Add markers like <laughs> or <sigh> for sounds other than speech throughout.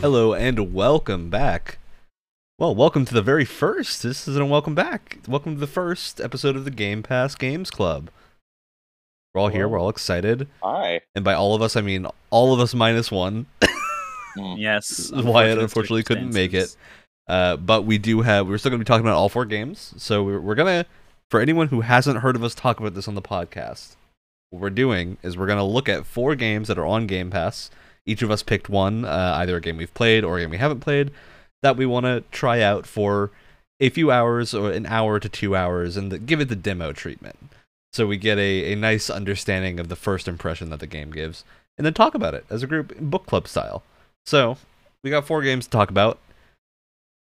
Hello and welcome back. Well, welcome to the very first. This isn't a welcome back. Welcome to the first episode of the Game Pass Games Club. We're all here. We're all excited, Hi. and by all of us, I mean all of us minus one. Yes. <laughs> Wyatt unfortunate unfortunately couldn't make it. Uh, but we do have. We're still going to be talking about all four games. So we're, we're gonna, for anyone who hasn't heard of us talk about this on the podcast, what we're doing is we're gonna look at four games that are on Game Pass. Each of us picked one, uh, either a game we've played or a game we haven't played, that we want to try out for a few hours or an hour to two hours, and the, give it the demo treatment. So we get a, a nice understanding of the first impression that the game gives, and then talk about it as a group, in book club style. So we got four games to talk about.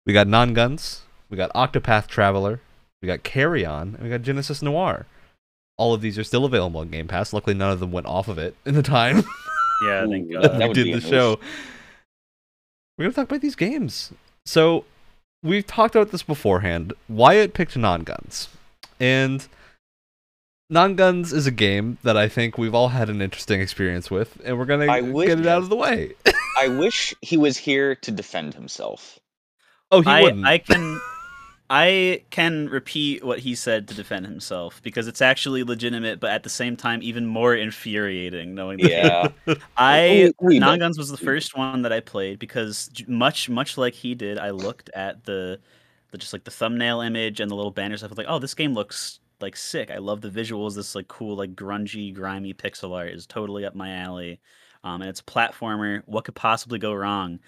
We got Nongunz, we got Octopath Traveler, we got Carrion, and we got Genesis Noir. All of these are still available on Game Pass. Luckily, none of them went off of it in the time <laughs> Yeah, thank Ooh, uh, God. <laughs> that we did the a show. We're gonna talk about these games. So we've talked about this beforehand. Wyatt picked Nongunz, and Nongunz is a game that I think we've all had an interesting experience with, and we're gonna I wish- get it out of the way. <laughs> I wish he was here to defend himself. oh, he I, wouldn't. I can I can repeat what he said to defend himself because it's actually legitimate, but at the same time even more infuriating knowing that Yeah. <laughs> I We- we- Nongunz was the first one that I played because much much like he did, I looked at the the just like the thumbnail image and the little banner stuff. I was like, oh, this game looks like sick. I love the visuals. This like cool like grungy, grimy pixel art is totally up my alley. Um, and it's a platformer. What could possibly go wrong?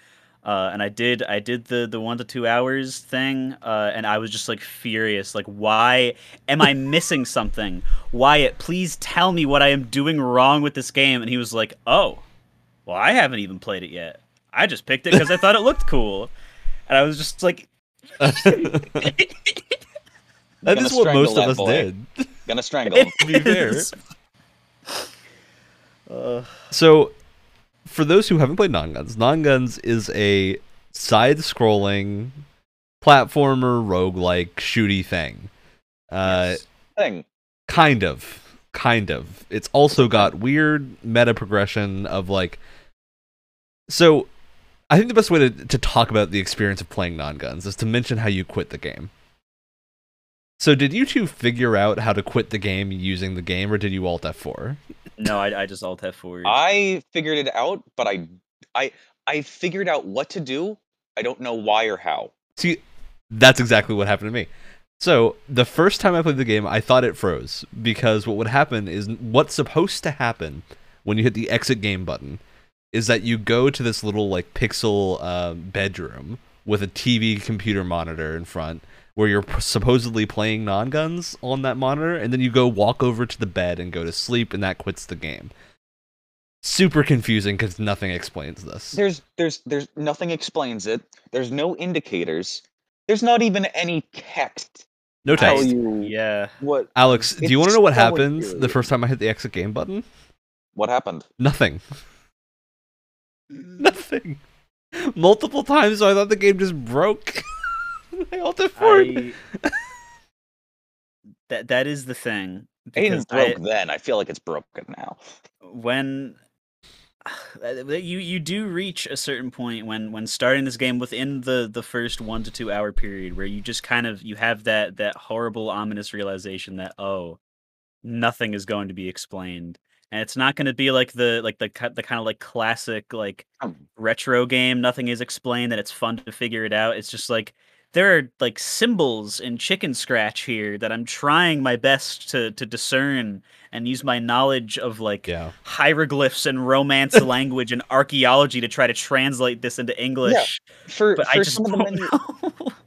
Uh, and I did I did the the one to two hours thing, uh, and I was just like furious. Like, why am I missing something? Wyatt, please tell me what I am doing wrong with this game. And he was like, Oh, well, I haven't even played it yet. I just picked it because I thought it looked cool. And I was just like, <laughs> that is what most of us boy. did. Gonna <laughs> strangle him. To be fair. <laughs> Uh, So, for those who haven't played Nongunz, Non Guns is a side scrolling platformer roguelike shooty thing. Uh, yes. Thing. kind of. Kind of. It's also got weird meta progression of like. So, I think the best way to, to talk about the experience of playing Nongunz is to mention how you quit the game. So, did you two figure out how to quit the game using the game, or did you alt F4? no, I, I just alt F4. I figured it out, but I I I figured out what to do. I don't know why or how. See, that's exactly what happened to me. So, the first time I played the game, I thought it froze because what would happen is what's supposed to happen when you hit the exit game button is that you go to this little like pixel um, bedroom with a TV computer monitor in front where you're supposedly playing Nongunz on that monitor and then you go walk over to the bed and go to sleep and that quits the game. Super confusing cuz nothing explains this. There's there's there's nothing explains it. There's no indicators. There's not even any text. No Tell text. you yeah. what Alex, do you want to know what so happened the first time I hit the exit game button? what happened. Nothing. <laughs> Nothing. Multiple times, so I thought the game just broke. <laughs> <laughs> I ulted for it. I, that that is the thing. It because didn't then. I feel like it's broken now. when <sighs> you you do reach a certain point when when starting this game within the the first one to two hour period where you just kind of you have that that horrible ominous realization that oh nothing is going to be explained and it's not going to be like the like the the kind of like classic like Um, retro game nothing is explained and it's fun to figure it out it's just like there are like symbols in chicken scratch here that i'm trying my best to to discern and use my knowledge of like Yeah. hieroglyphs and romance <laughs> language and archaeology to try to translate this into english Yeah. For but for i just some of the menu <laughs>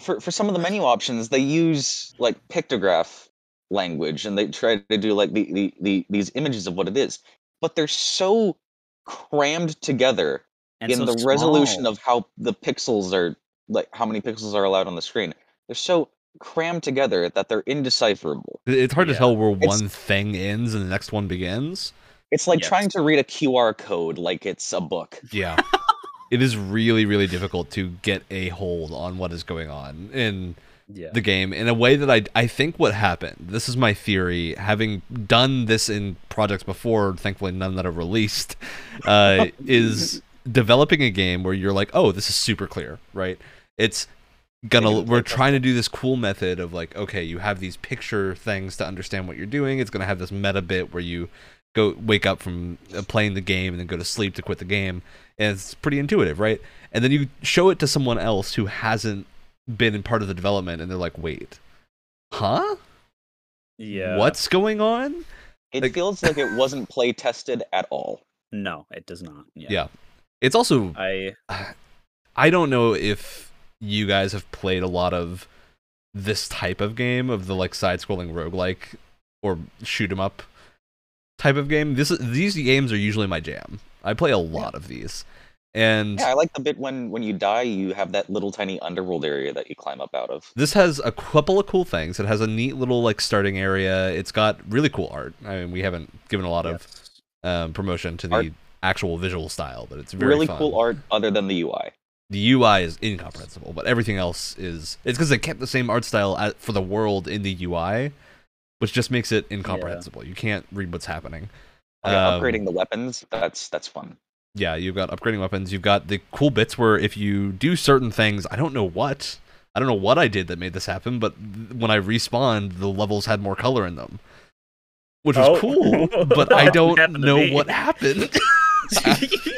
for for some of the menu options, they use like pictograph language and they try to do like the, the, the these images of what it is. But they're so crammed together and in so the resolution of how the pixels are like how many pixels are allowed on the screen. They're so crammed together that they're indecipherable. It's hard to tell where It's- one thing ends and the next one begins. It's like Yes. trying to read a QR code like it's a book. Yeah. <laughs> it is really, really difficult to get a hold on what is going on in yeah the game in a way that I, I think what happened. This is my theory, having done this in projects before, thankfully none that are released, uh, <laughs> is developing a game where you're like, oh, this is super clear, right? It's gonna we're trying to do this cool method of like, okay, you have these picture things to understand what you're doing. It's gonna have this meta bit where you go wake up from uh, playing the game and then go to sleep to quit the game, and it's pretty intuitive, right? And then you show it to someone else who hasn't been in part of the development, and they're like, wait, huh? Yeah. What's going on? It Like- feels like it wasn't play tested at all. No, it does not. Yeah. Yeah. It's also I I don't know if you guys have played a lot of this type of game of the like side-scrolling roguelike or shoot 'em up type of game. This these games are usually my jam. I play a lot of these. And Yeah, I like the bit when when you die, you have that little tiny underworld area that you climb up out of. this has a couple of cool things. It has a neat little like starting area. It's got really cool art. I mean, we haven't given a lot of um, promotion to the Art- actual visual style, but it's very Really fun. cool art, other than the UI. The UI is incomprehensible, but everything else is. It's because they kept the same art style at, for the world in the UI, which just makes it incomprehensible. You can't read what's happening. Yeah, Um, upgrading the weapons, that's that's fun. Yeah, you've got upgrading weapons. You've got the cool bits where if you do certain things, I don't know what, I don't know what I did that made this happen, but th- when I respawned, the levels had more color in them, which was Oh. cool. But <laughs> I don't know me. what happened. <laughs> <laughs>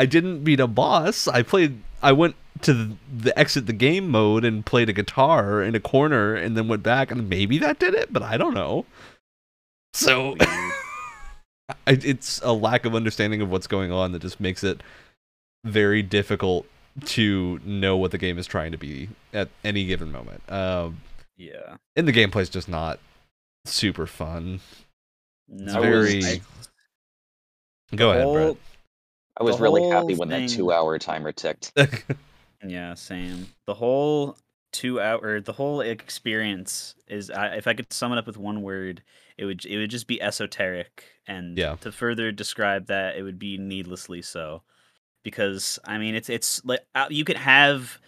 I didn't beat a boss. I played. I went to the, the exit the game mode and played a guitar in a corner, and then went back, and maybe that did it, but I don't know. So <laughs> I, it's a lack of understanding of what's going on that just makes it very difficult to know what the game is trying to be at any given moment. Um, yeah. and the gameplay's just not super fun. No, I was- very. I- Go the ahead, whole- I was really happy when that two-hour timer ticked. <laughs> Yeah, same. The whole two hour, the whole experience is. I, if I could sum it up with one word, it would it would just be esoteric. And Yeah. to further describe that, it would be needlessly so, because I mean, it's it's like uh, you could have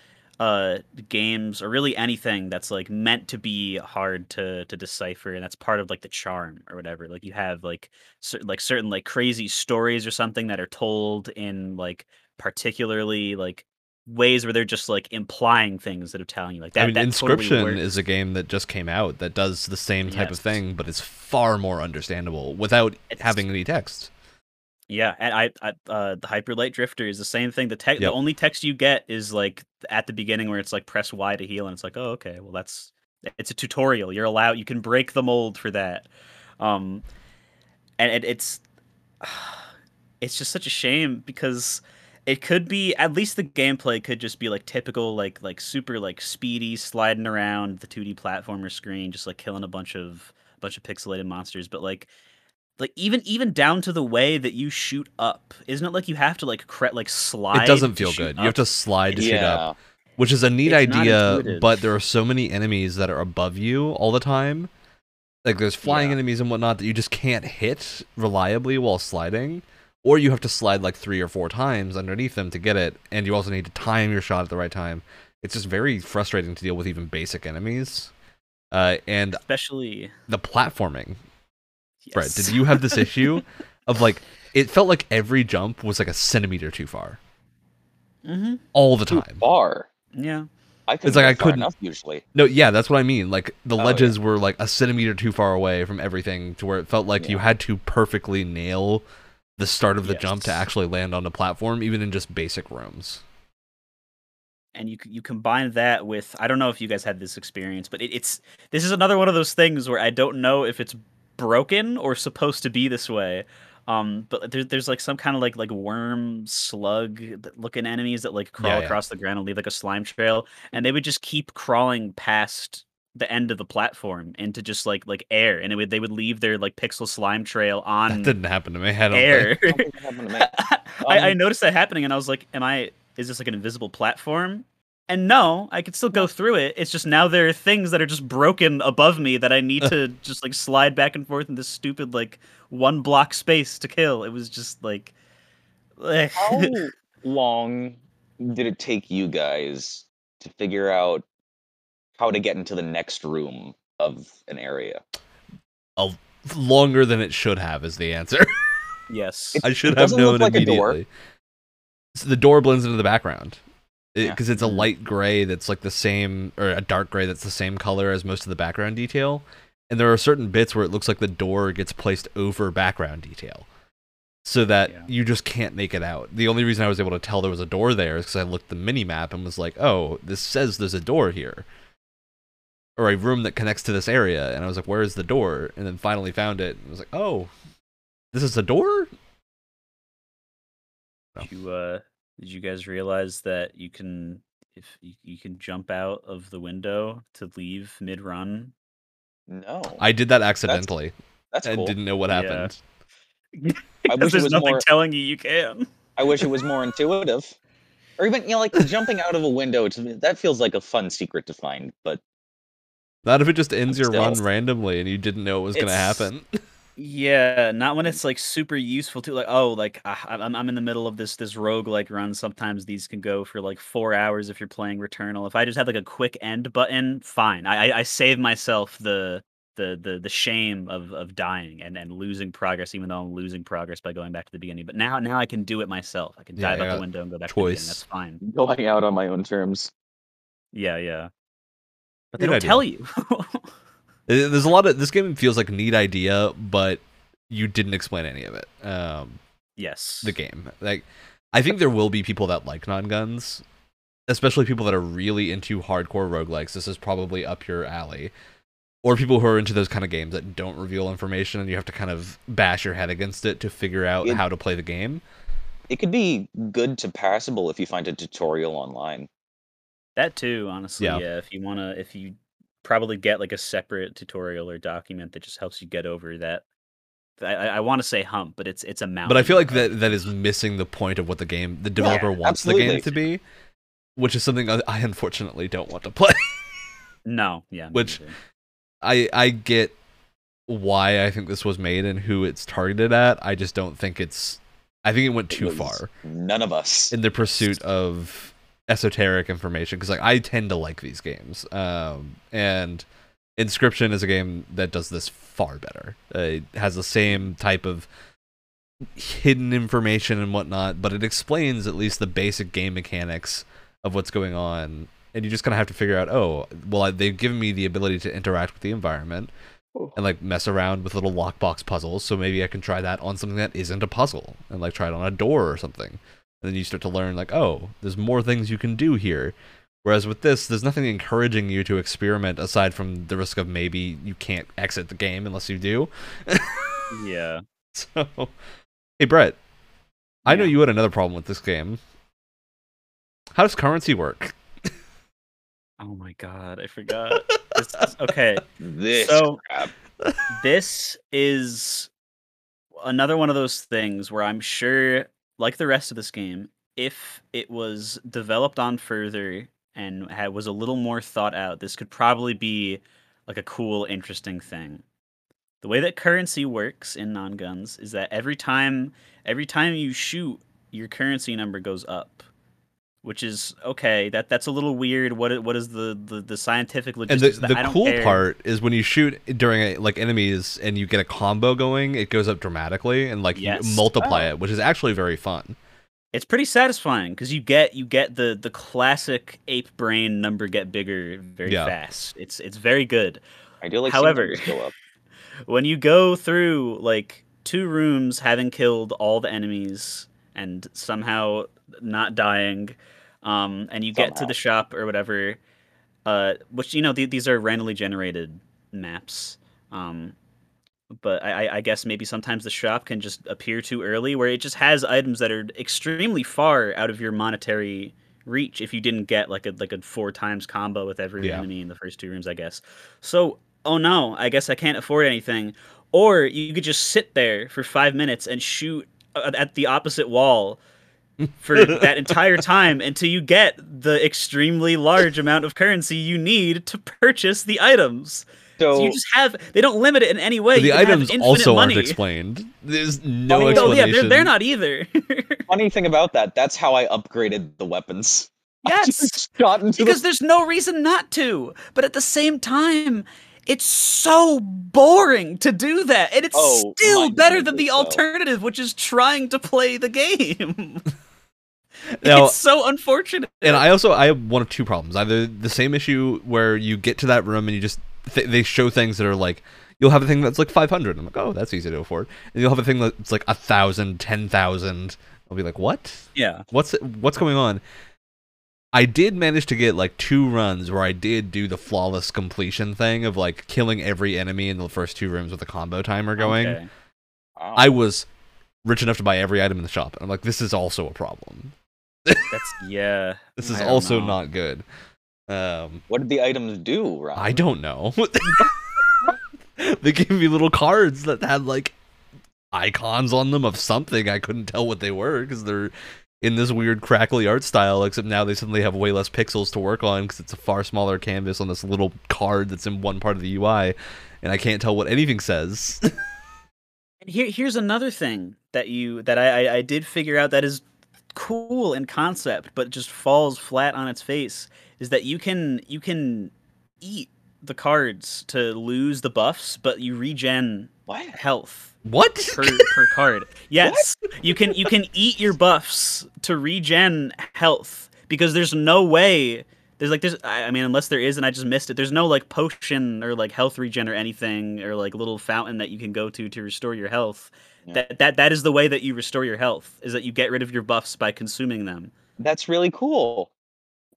uh games or really anything that's like meant to be hard to to decipher and that's part of like the charm or whatever like you have like cer- like certain like crazy stories or something that are told in like particularly like ways where they're just like implying things that are telling you like that. I mean, that Inscryption works. is a game that just came out that does the same type of thing, but is far more understandable without It's- having any text. Yeah, and I, I uh, the Hyperlight Drifter is the same thing. The text, Yep. the only text you get is like at the beginning where it's like press Y to heal, and it's like, oh, okay, well that's it's a tutorial. You're allowed, you can break the mold for that. Um, and it, it's <sighs> it's just such a shame because it could be at least the gameplay could just be like typical like like super like speedy sliding around the 2D platformer screen just like killing a bunch of bunch of pixelated monsters but like like even even down to the way that you shoot up isn't it like you have to like cre- like slide It doesn't feel shoot good. You have to slide to shoot up, which is a neat It's idea, but there are so many enemies that are above you all the time. Like there's flying Yeah. enemies and whatnot that you just can't hit reliably while sliding, or you have to slide like three or four times underneath them to get it, and you also need to time your shot at the right time. It's just very frustrating to deal with even basic enemies. Uh, and especially the platforming Brett, did you have this issue of like it felt like every jump was like a centimeter too far mm-hmm. all the too time? far. yeah I couldn't like I couldn't- enough usually. No, yeah, that's what I mean. Like the Oh, yeah. ledges were like a centimeter too far away from everything to where it felt like you had to perfectly nail the start of the jump to actually land on the platform, even in just basic rooms. and you you combine that with I don't know if you guys had this experience, but it, it's this is another one of those things where I don't know if it's broken or supposed to be this way. Um, but there's there's like some kind of like like worm slug looking enemies that like crawl Yeah, yeah. across the ground and leave like a slime trail, and they would just keep crawling past the end of the platform into just like like air, and it would they would leave their like pixel slime trail <laughs> That on didn't happen to me. I don't air. think. I don't think it happened to me. <laughs> I, I Um, noticed that happening, and I was like, "Am I? Is this like an invisible platform?" And no, I could still go through it. It's just now there are things that are just broken above me that I need to <laughs> just like slide back and forth in this stupid like one block space to kill. It was just like, How <laughs> long did it take you guys to figure out how to get into the next room of an area? Longer than it should have is the answer. <laughs> yes, I should it have doesn't look known like a door. immediately. so the door blends into the background Yeah. because it's a Mhm. light gray that's like the same or a dark gray that's the same color as most of the background detail and there are certain bits where it looks like the door gets placed over background detail so that Yeah. you just can't make it out the only reason i was able to tell there was a door there is because i looked the mini map and was like oh this says there's a door here or a room that connects to this area and i was like where is the door and then finally found it and was like oh this is a door No. You uh, did you guys realize that you can if you, you can jump out of the window to leave mid run? No, i did that accidentally that's and cool. didn't know what Yeah. happened <laughs> I wish it there's was nothing more. telling you you can. I wish it was more intuitive. Or even you know, like jumping out of a window. To, that feels like a fun secret to find. But Not if it just ends your run randomly and you didn't know it was going to happen. <laughs> Yeah, not when it's like super useful to like oh like ah, I'm I'm in the middle of this this rogue like run. Sometimes these can go for like four hours if you're playing Returnal. If I just have like a quick end button, fine. I I, I save myself the the the the shame of of dying and and losing progress, even though I'm losing progress by going back to the beginning. But now now I can do it myself. I can Yeah, dive I out the window and go back to the beginning. choice. That's fine. going out on my own terms. Yeah, yeah. But they Good don't idea. tell you. <laughs> There's a lot of this game feels like a neat idea, but you didn't explain any of it. Um, yes. the game, like, I think there will be people that like Nongunz, especially people that are really into hardcore roguelikes. This is probably up your alley, or people who are into those kind of games that don't reveal information and you have to kind of bash your head against it to figure out It- how to play the game. It could be good to passable if you find a tutorial online. That too, honestly. Yeah. Yeah. If you wanna, if you probably get like a separate tutorial or document that just helps you get over that. I, I want to say hump, but it's it's a mountain. But I feel like that that is missing the point of what the game the developer wants the game to be, which is something I I unfortunately don't want to play. <laughs> No, yeah. which- neither. I I get why I think this was made and who it's targeted at. I just don't think it's. I think it went too was far None of us. in the pursuit of esoteric information because like I tend to like these games, um, and Inscryption is a game that does this far better. Uh, it has the same type of hidden information and whatnot, but it explains at least the basic game mechanics of what's going on. And you just kind of have to figure out, oh, well, I, they've given me the ability to interact with the environment and like mess around with little lockbox puzzles. So maybe I can try that on something that isn't a puzzle and like try it on a door or something. And then you start to learn, like, oh, there's more things you can do here. Whereas with this, there's nothing encouraging you to experiment aside from the risk of maybe you can't exit the game unless you do. yeah. <laughs> So, hey, Brett, I know you had another problem with this game. How does currency work? Oh my god, I forgot. This is- okay, <laughs> This so crap. this is another one of those things where I'm sure, like the rest of this game, if it was developed on further and had, was a little more thought out, this could probably be like a cool, interesting thing. The way that currency works in Nongunz is that every time every time you shoot, your currency number goes up. Which is okay. That that's a little weird. What what is the the, the scientific And logistics? the, of? I the don't cool care. part is when you shoot during a, like enemies and you get a combo going, it goes up dramatically and like Yes. you multiply Oh. it, which is actually very fun. it's pretty satisfying because you get you get the the classic ape brain number get bigger very Yeah. fast. It's it's very good. I do like However- go up. <laughs> When you go through like two rooms having killed all the enemies and somehow not dying, um, and you get to the shop or whatever, uh, which you know th- these are randomly generated maps. Um, but I, I- I guess maybe sometimes the shop can just appear too early, where it just has items that are extremely far out of your monetary reach if you didn't get like a like a four times combo with every Yeah. enemy in the first two rooms, I guess. So, oh no, I guess I can't afford anything. Or you could just sit there for five minutes and shoot uh, at the opposite wall <laughs> for that entire time until you get the extremely large amount of currency you need to purchase the items. So, So, you just have they don't limit it in any way. The You can have items also money. aren't explained. There's oh, no Oh, Oh explanation. yeah, they're, they're not either. <laughs> funny thing about that, that's how I upgraded the weapons. <laughs> Yes, just into because the there's no reason not to. But at the same time, it's so boring to do that, and it's Oh, still my better than the goodness, though. alternative, which is trying to play the game. <laughs> Now- it's so unfortunate. And I also I have one of two problems. Either the same issue where you get to that room and you just th- they show things that are like you'll have a thing that's like 500. I'm like, oh, that's easy to afford. And you'll have a thing that's like a thousand, ten thousand. I'll be like, what? yeah. What's what's going on? I did manage to get like two runs where I did do the flawless completion thing of like killing every enemy in the first two rooms with a combo timer going. Okay. Wow. I was rich enough to buy every item in the shop. And I'm like, this is also a problem. That's yeah. <laughs> This is also know. not good. Um, what did the items do, Ron? I don't know. <laughs> they gave me little cards that had like icons on them of something. I couldn't tell what they were because they're in this weird crackly art style. Except now they suddenly have way less pixels to work on because it's a far smaller canvas on this little card that's in one part of the UI, and I can't tell what anything says. <laughs> And here, here's another thing that you that I, I I did figure out that is cool in concept, but just falls flat on its face. Is that you can you can eat the cards to lose the buffs, but you regen What? health what? per per card. <laughs> Yes, you can you can eat your buffs to regen health because there's no way. There's like there's I I mean unless there is and I just missed it. There's no like potion or like health regen or anything or like little fountain that you can go to to restore your health. Yeah. That that that is the way that you restore your health is that you get rid of your buffs by consuming them. That's really cool.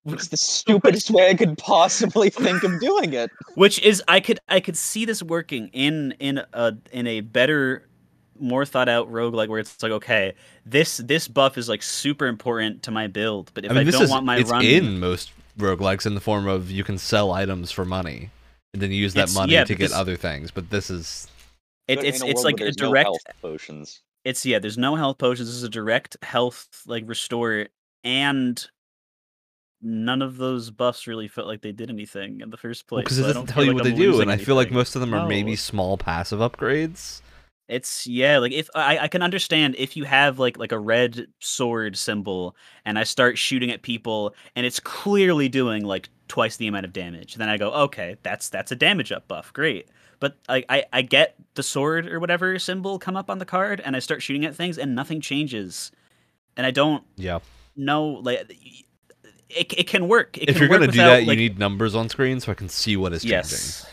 It's the <laughs> stupidest way I could possibly think of doing it. <laughs> Which is I could I could see this working in in a in a better more thought out rogue like where it's like okay this this buff is like super important to my build but if I, I mean, this don't is want my it's run in most roguelikes in the form of you can sell items for money and then use that money yeah, to get this- other things. But this is it, it's it's like a there's no direct health potions. it's yeah there's no health potions this is a direct health like restore and none of those buffs really felt like they did anything in the first place because so it doesn't tell you like what I'm they do, losing and I feel like most of them are maybe small passive upgrades. It's yeah, like if I, I can understand if you have like like a red sword symbol and I start shooting at people and it's clearly doing like twice the amount of damage, then I go, okay, that's that's a damage up buff, great. But I, I, I get the sword or whatever symbol come up on the card and I start shooting at things and nothing changes. And I don't Yeah, know like it, it can work. It if can you're work gonna do without, that, you like- need numbers on screen so I can see what is changing. yes.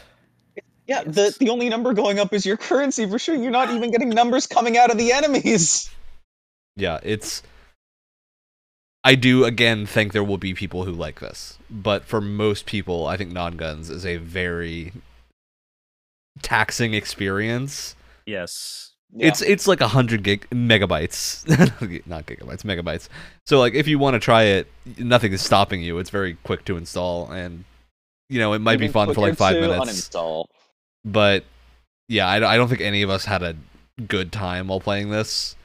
Yeah, Yes. the the only number going up is your currency for sure. You're not even getting numbers coming out of the enemies. Yeah, it's. I do again think there will be people who like this, but for most people, I think Nongunz is a very taxing experience. Yes. Yeah. It's it's like a hundred gig megabytes, <laughs> not gigabytes, megabytes. So like if you want to try it, nothing is stopping you. It's very quick to install, and you know it might be fun for like five to minutes. Uninstall. But yeah, I, I don't think any of us had a good time while playing this.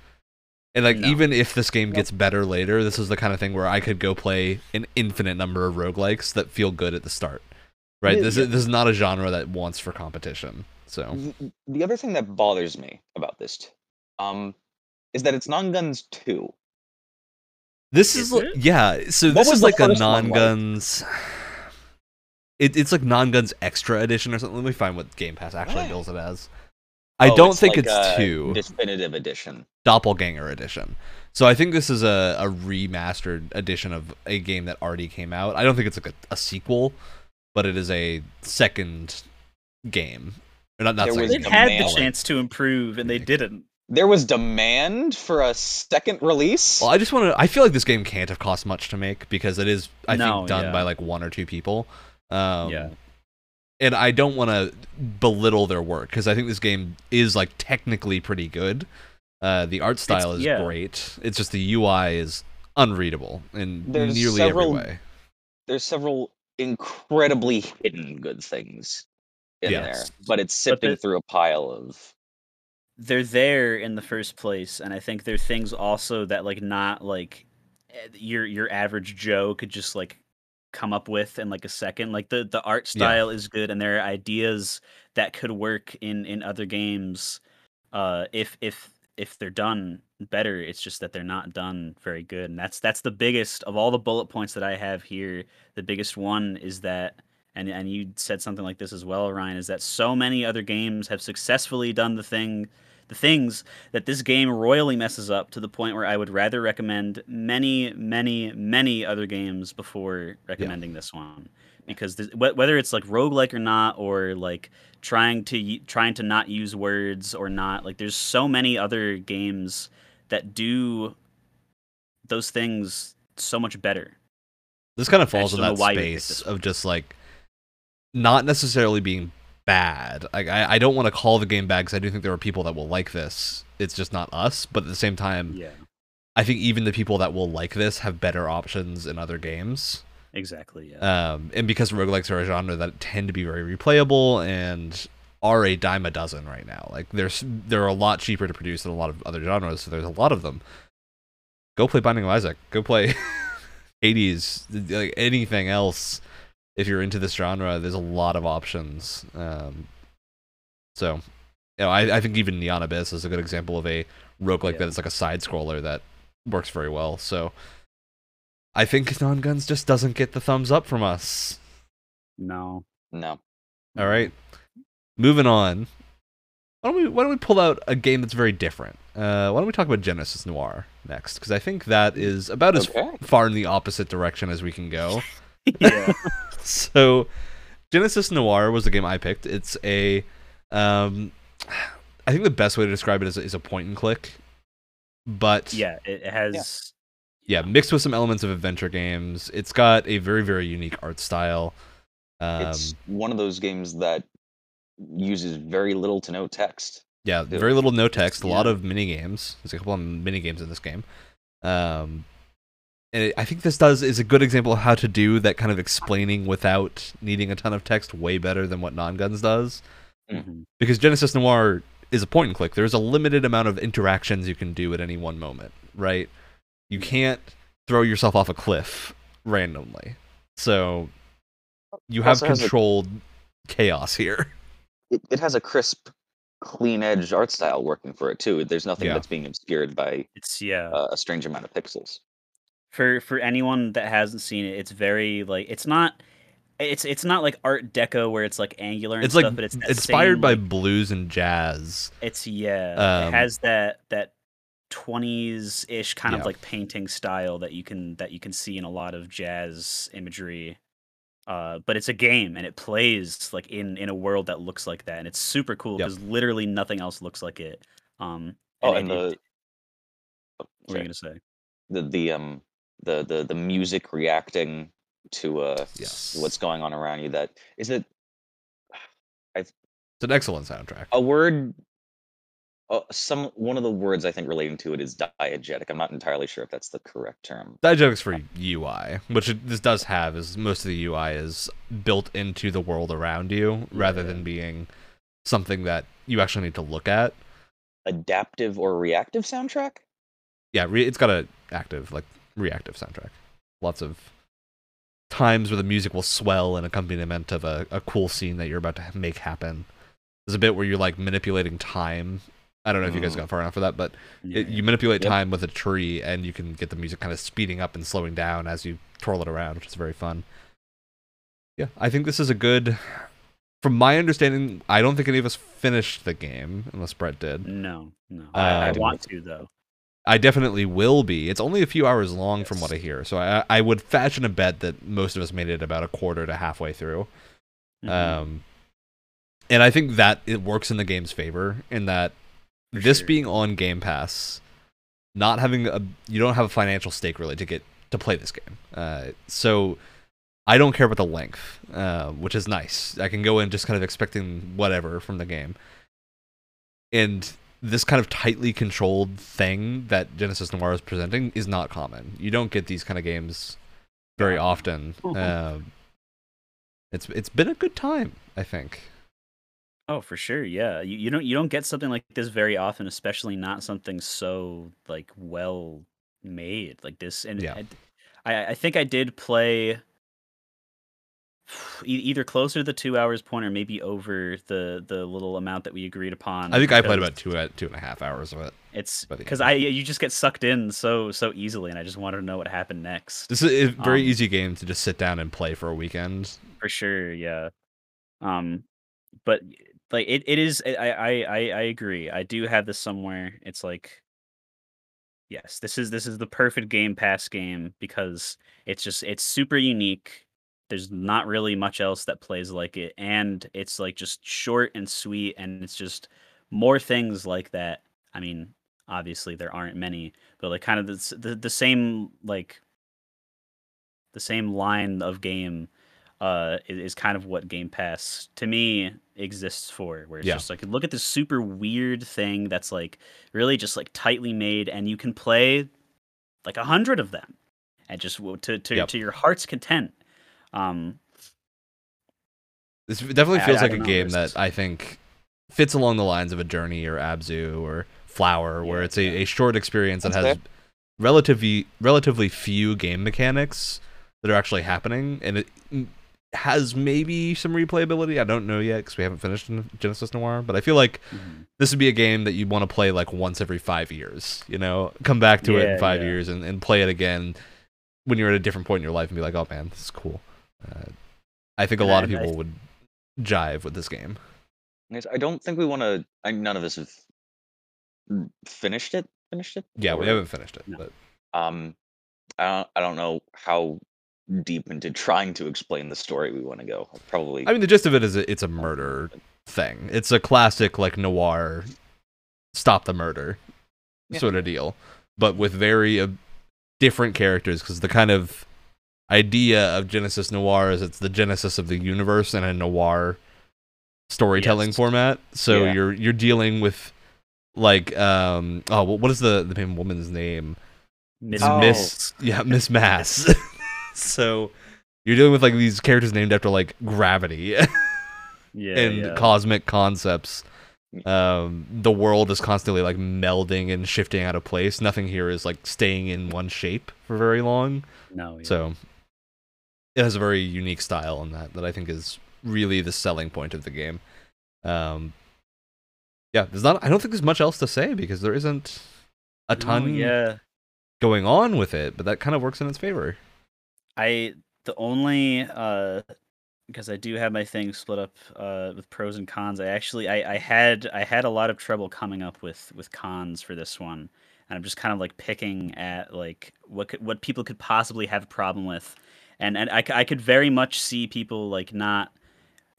And like No. even if this game Nope. gets better later, this is the kind of thing where I could go play an infinite number of roguelikes that feel good at the start. Right? This yeah. is this is not a genre that wants for competition. So The- The other thing that bothers me about this, t- um, is that it's Nongunz too. This Is is, li- it? yeah. So What this is like a first one like? Nongunz. It, it's like Nongunz extra edition or something. Let me find what Game Pass actually What? bills it as. I Oh, don't it's think like it's a two. definitive edition. Doppelganger edition. So I think this is a, a remastered edition of a game that already came out. I don't think it's like a, a sequel, but it is a second game. Or not not second was They've had the chance to improve and they didn't. There was demand for a second release. Well, I just want to. I feel like this game can't have cost much to make because it is, I No, think, done yeah. by like one or two people. Um, Yeah. And I don't want to belittle their work because I think this game is like technically pretty good. Uh, the art style is yeah. great. It's just the UI is unreadable in There's nearly several- every way. There's several incredibly hidden good things in Yes. there, but it's sifting the- through a pile of. they're there in the first place and i think they're things also that like not like eh, your your average joe could just like come up with in like a second like the the art Yeah. style is good and there are ideas that could work in in other games uh if if if they're done better it's just that they're not done very good and that's that's the biggest of all the bullet points that i have here the biggest one is that and and you said something like this as well, Ryan, is that so many other games have successfully done the thing the things that this game royally messes up to the point where I would rather recommend many, many, many other games before recommending this one. Because this, wh- whether it's like roguelike or not, or like trying to y- trying to not use words or not, like there's so many other games that do those things so much better. This kind of falls in that know why you picked space of just like not necessarily being bad. Like I, I don't want to call the game bad because I do think there are people that will like this. It's just not us. But at the same time, Yeah, I think even the people that will like this have better options in other games. exactly. Yeah. Um, and because roguelikes are a genre that tend to be very replayable and are a dime a dozen right now. Like there's they're a lot cheaper to produce than a lot of other genres, so there's a lot of them. Go play Binding of Isaac. Go play <laughs> Hades. Like anything else, if you're into this genre, there's a lot of options. Um, so, you know, I, I think even Neon Abyss is a good example of a roguelike Yeah. that is like a side scroller that works very well. So, I think Nongunz just doesn't get the thumbs up from us. no. No. All right, moving on. Why don't we Why don't we pull out a game that's very different? Uh, why don't we talk about Genesis Noir next? Because I think that is about as Okay. far in the opposite direction as we can go. <laughs> <laughs> yeah. so, Genesis Noir was the game I picked. It's a, um, I think the best way to describe it is, is a point and click, but Yeah. It, it has. yeah, mixed with some elements of adventure games. It's got a very very unique art style. Um, it's one of those games that uses very little to no text. Yeah, Yeah. very little no text, a lot of mini games. There's a couple of mini games in this game. Um, and it, I think this does is a good example of how to do that kind of explaining without needing a ton of text way better than what Nongunz does. Mhm. Because Genesis Noir is a point and click. There's a limited amount of interactions you can do at any one moment, right? You can't throw yourself off a cliff randomly. So you have has a- controlled chaos here. <laughs> It, it has a crisp, clean edge art style working for it too. There's nothing Yeah. that's being obscured by It's yeah. uh, a strange amount of pixels. for for anyone that hasn't seen it, it's very like it's not. It's it's not like Art Deco where it's like angular and It's stuff, like but it's that inspired same, by like, blues and jazz. It's yeah. Um, it has that that twenties ish kind Yeah. of like painting style that you can that you can see in a lot of jazz imagery. Uh, but it's a game and it plays like in in a world that looks like that, and it's super cool Yep. because literally nothing else looks like it. Um, Oh, and it- the it- what are you gonna say? the the um the the the music reacting to uh Yes. what's going on around you. That is it. <sighs> It's an excellent soundtrack. A word. Uh, some one of the words I think relating to it is diegetic. I'm not entirely sure if that's the correct term. Digest for UI, which it, this does have, is most of the UI is built into the world around you rather Yeah. than being something that you actually need to look at. Adaptive or reactive soundtrack? Yeah, re- it's got a active, like reactive soundtrack. Lots of times where the music will swell in accompaniment of a, a cool scene that you're about to make happen. There's a bit where you're like manipulating time. I don't know if you guys Mm. got far enough for that, but Yeah, it, you manipulate Yep. time with a tree and you can get the music kind of speeding up and slowing down as you twirl it around which is very fun yeah i think this is a good from my understanding i don't think any of us finished the game unless brett did No, no. I, I Um, want to though. i definitely will be it's only a few hours long from what i hear so i, I would fashion a bet that most of us made it about a quarter to halfway through Mhm. um and i think that it works in the game's favor in that For this sure. being on game pass not having a you don't have a financial stake really to get to play this game. Uh, so i don't care about the length uh, which is nice. I can go in just kind of expecting whatever from the game. And this kind of tightly controlled thing that genesis noir is presenting is not common. You don't get these kind of games very often. Um, it's it's been a good time i think Oh, for sure. Yeah, you, you don't you don't get something like this very often, especially not something so like well made like this. And Yeah. I, I I think I did play. <sighs> e- either closer to the two hours point or maybe over the the little amount that we agreed upon. I think I played because about two uh, two and a half hours of it. It's by the because end. I you just get sucked in so so easily, and I just wanted to know what happened next. This is a very Um, easy game to just sit down and play for a weekend. for sure yeah um but like it, it is I, I i i agree i do have this somewhere it's like yes this is this is the perfect game pass game because it's just it's super unique there's not really much else that plays like it and it's like just short and sweet and it's just more things like that i mean obviously there aren't many but like kind of the the, the same like the same line of game uh is, is kind of what game pass to me exists for where it's Yeah. just like look at this super weird thing that's like really just like tightly made and you can play like a hundred of them and just to to, Yep. to your heart's content um This definitely feels I like a know, game that I think fits along the lines of a Journey or Abzu or Flower, where Yeah, it's a, yeah. a short experience that That's has fair. relatively relatively few game mechanics that are actually happening, and it has maybe some replayability. I don't know yet because we haven't finished in Genesis Noir, but I feel like this would be a game that you'd want to play like once every five years. You know, come back to it in five yeah. years and, and play it again when you're at a different point in your life and be like, oh man, this is cool. Uh, I think a And lot of people would jive with this game. I don't think we want to. I none of us have finished it. Finished it. Yeah, we haven't finished it, No. but Um, I don't. I don't know how deep into trying to explain the story we want to go. Probably. I mean, the gist of it is it- it's a murder thing. It's a classic like noir, stop the murder, Yeah. sort of deal, but with very uh, different characters because the kind of idea of Genesis Noir is it's the genesis of the universe in a noir storytelling Yes. format. So Yeah. you're you're dealing with like um oh what what is the the woman's name? Miss Oh. Miss yeah Miss Mass. <laughs> so you're dealing with like these characters named after like gravity <laughs> yeah and yeah. cosmic concepts. Um, the world is constantly like melding and shifting out of place. Nothing here is like staying in one shape for very long. no yeah. So it has a very unique style in that that I think is really the selling point of the game. Um, yeah, there's not. I don't think there's much else to say because there isn't a No, ton yeah going on with it, but that kind of works in its favor. I the only uh because I do have my thing split up uh with pros and cons. I actually I, I had I had a lot of trouble coming up with with cons for this one. And I'm just kind of like picking at like what could, what people could possibly have a problem with. And and I, I could very much see people like not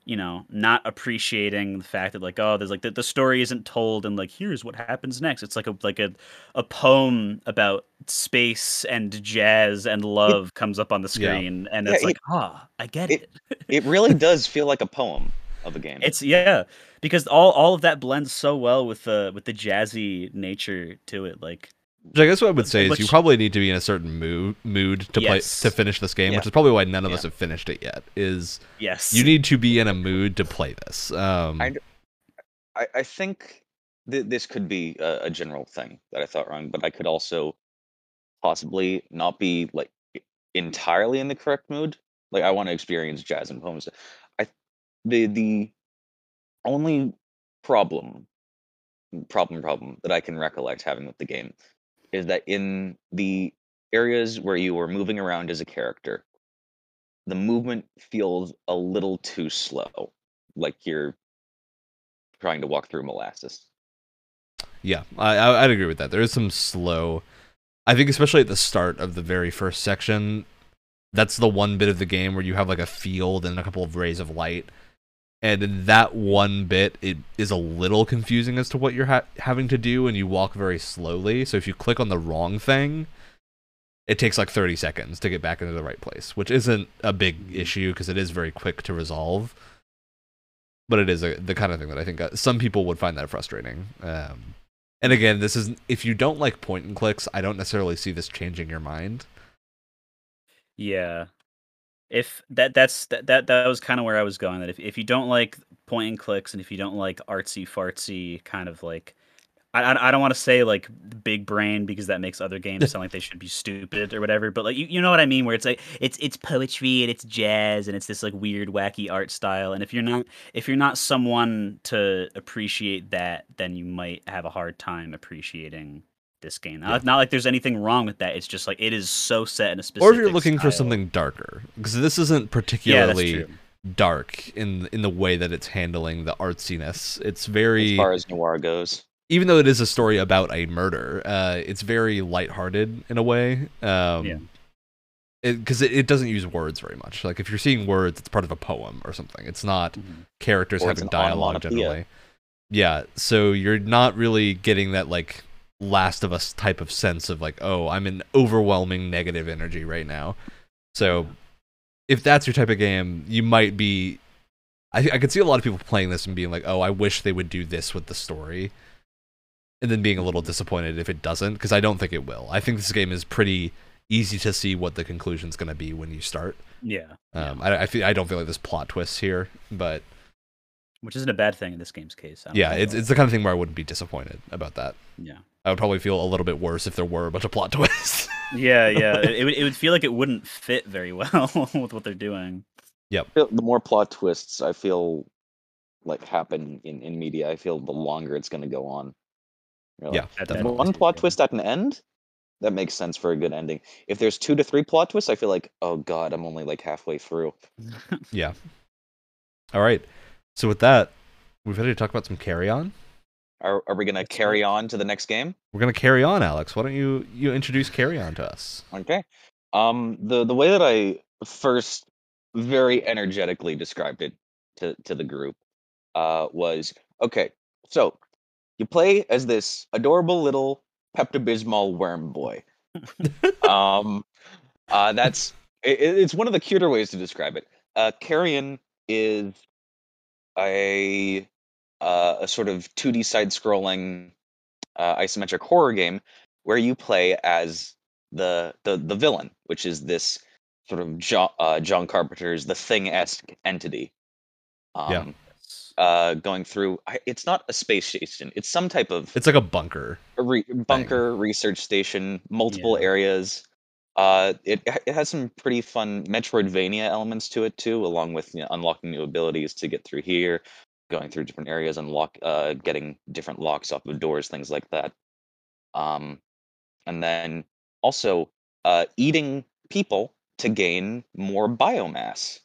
you know, not appreciating the fact that like, oh, there's like the, the story isn't told and like here's what happens next. It's like a like a a poem about space and jazz and love comes up on the Yeah. screen and Yeah, it's it- like, ah, I get it- it. it really does feel like a poem of a game. It's yeah, because all all of that blends so well with the with the jazzy nature to it. Like Which I guess what I would say is you probably need to be in a certain mood mood to play to finish this game, Yeah. which is probably why none of us have finished it yet. Is yes, you need to be in a mood to play this. Um, I- I, I think th- this could be a, a general thing that I thought wrong, but I could also possibly not be like entirely in the correct mood. Like I want to experience jazz and poems. I the the only problem problem problem that I can recollect having with the game is that in the areas where you are moving around as a character, the movement feels a little too slow. Like you're trying to walk through molasses. Yeah, I, I'd agree with that. There is some slow. I think especially at the start of the very first section, that's the one bit of the game where you have like a field and a couple of rays of light, and in that one bit, it is a little confusing as to what you're ha- having to do, and you walk very slowly. So if you click on the wrong thing, it takes like 30 seconds to get back into the right place, which isn't a big issue because it is very quick to resolve. But it is a, the kind of thing that I think uh, some people would find that frustrating. Um, and again, this is if you don't like point and clicks, I don't necessarily see this changing your mind. Yeah. If that that's that that, that was kind of where I was going. That if, if you don't like point and clicks and if you don't like artsy fartsy kind of like I, I I don't want to say like big brain because that makes other games <laughs> sound like they should be stupid or whatever. But like you, you know what I mean, where it's like it's it's poetry and it's jazz and it's this like weird wacky art style. And if you're not if you're not someone to appreciate that, then you might have a hard time appreciating this game. Not, not like there's anything wrong with that. It's just like it is so set in a specific. or if you're looking for something darker, because this isn't particularly true. dark in in the way that it's handling the artsiness. It's as very far as noir goes. even though it is a story about a murder, uh, it's very lighthearted in a way. Um, Yeah. Because it, it, doesn't use words very much. Like if you're seeing words, it's part of a poem or something. It's not Mhm. characters Or having dialogue generally. Yeah, so you're not really getting that like Last of Us type of sense of like, oh, I'm in overwhelming negative energy right now. So if that's your type of game, you might be. I I could see a lot of people playing this and being like, oh, I wish they would do this with the story, and then being a little disappointed if it doesn't, because I don't think it will. I think this game is pretty easy to see what the conclusion's going to be when you start. Yeah, Um, I, I feel I don't feel like there's plot twists here, but which isn't a bad thing in this game's case. Yeah, it's it's the kind of thing where I wouldn't be disappointed about that. yeah. I would probably feel a little bit worse if there were a bunch of plot <laughs> twists. Yeah, yeah. it, it would it would feel like it wouldn't fit very well <laughs> with what they're doing. feel- the more plot twists I feel like happen in, in media, I feel the longer it's going to go on. You're yeah, like, That- that- one plot Yeah. twist at an end, that makes sense for a good ending. If there's two to three plot twists, I feel like, oh god, I'm only like halfway through. <laughs> Yeah. All right. So with that, we've had to talk about some carry on. Are, are we going to carry on to the next game? We're gonna carry on, Alex. Why don't you you introduce carry on to us? Okay. Um, the the way that I first very energetically described it to to the group uh, was okay. So you play as this adorable little Pepto Bismol worm boy. <laughs> um, uh, that's it, it's one of the cuter ways to describe it. Uh, Carrion is a uh, a sort of 2D side scrolling uh, isometric horror game where you play as the the the villain, which is this sort of John, uh, John Carpenter's The Thing esque entity. Um, Yeah. Uh, going through, it's not a space station. It's some type of It's like a bunker. a re- bunker research station, multiple Yeah. areas. Uh, it it has some pretty fun Metroidvania elements to it too, along with you know, unlocking new abilities to get through here, going through different areas, unlock, uh, getting different locks off of doors, things like that. Um, and then also uh, eating people to gain more biomass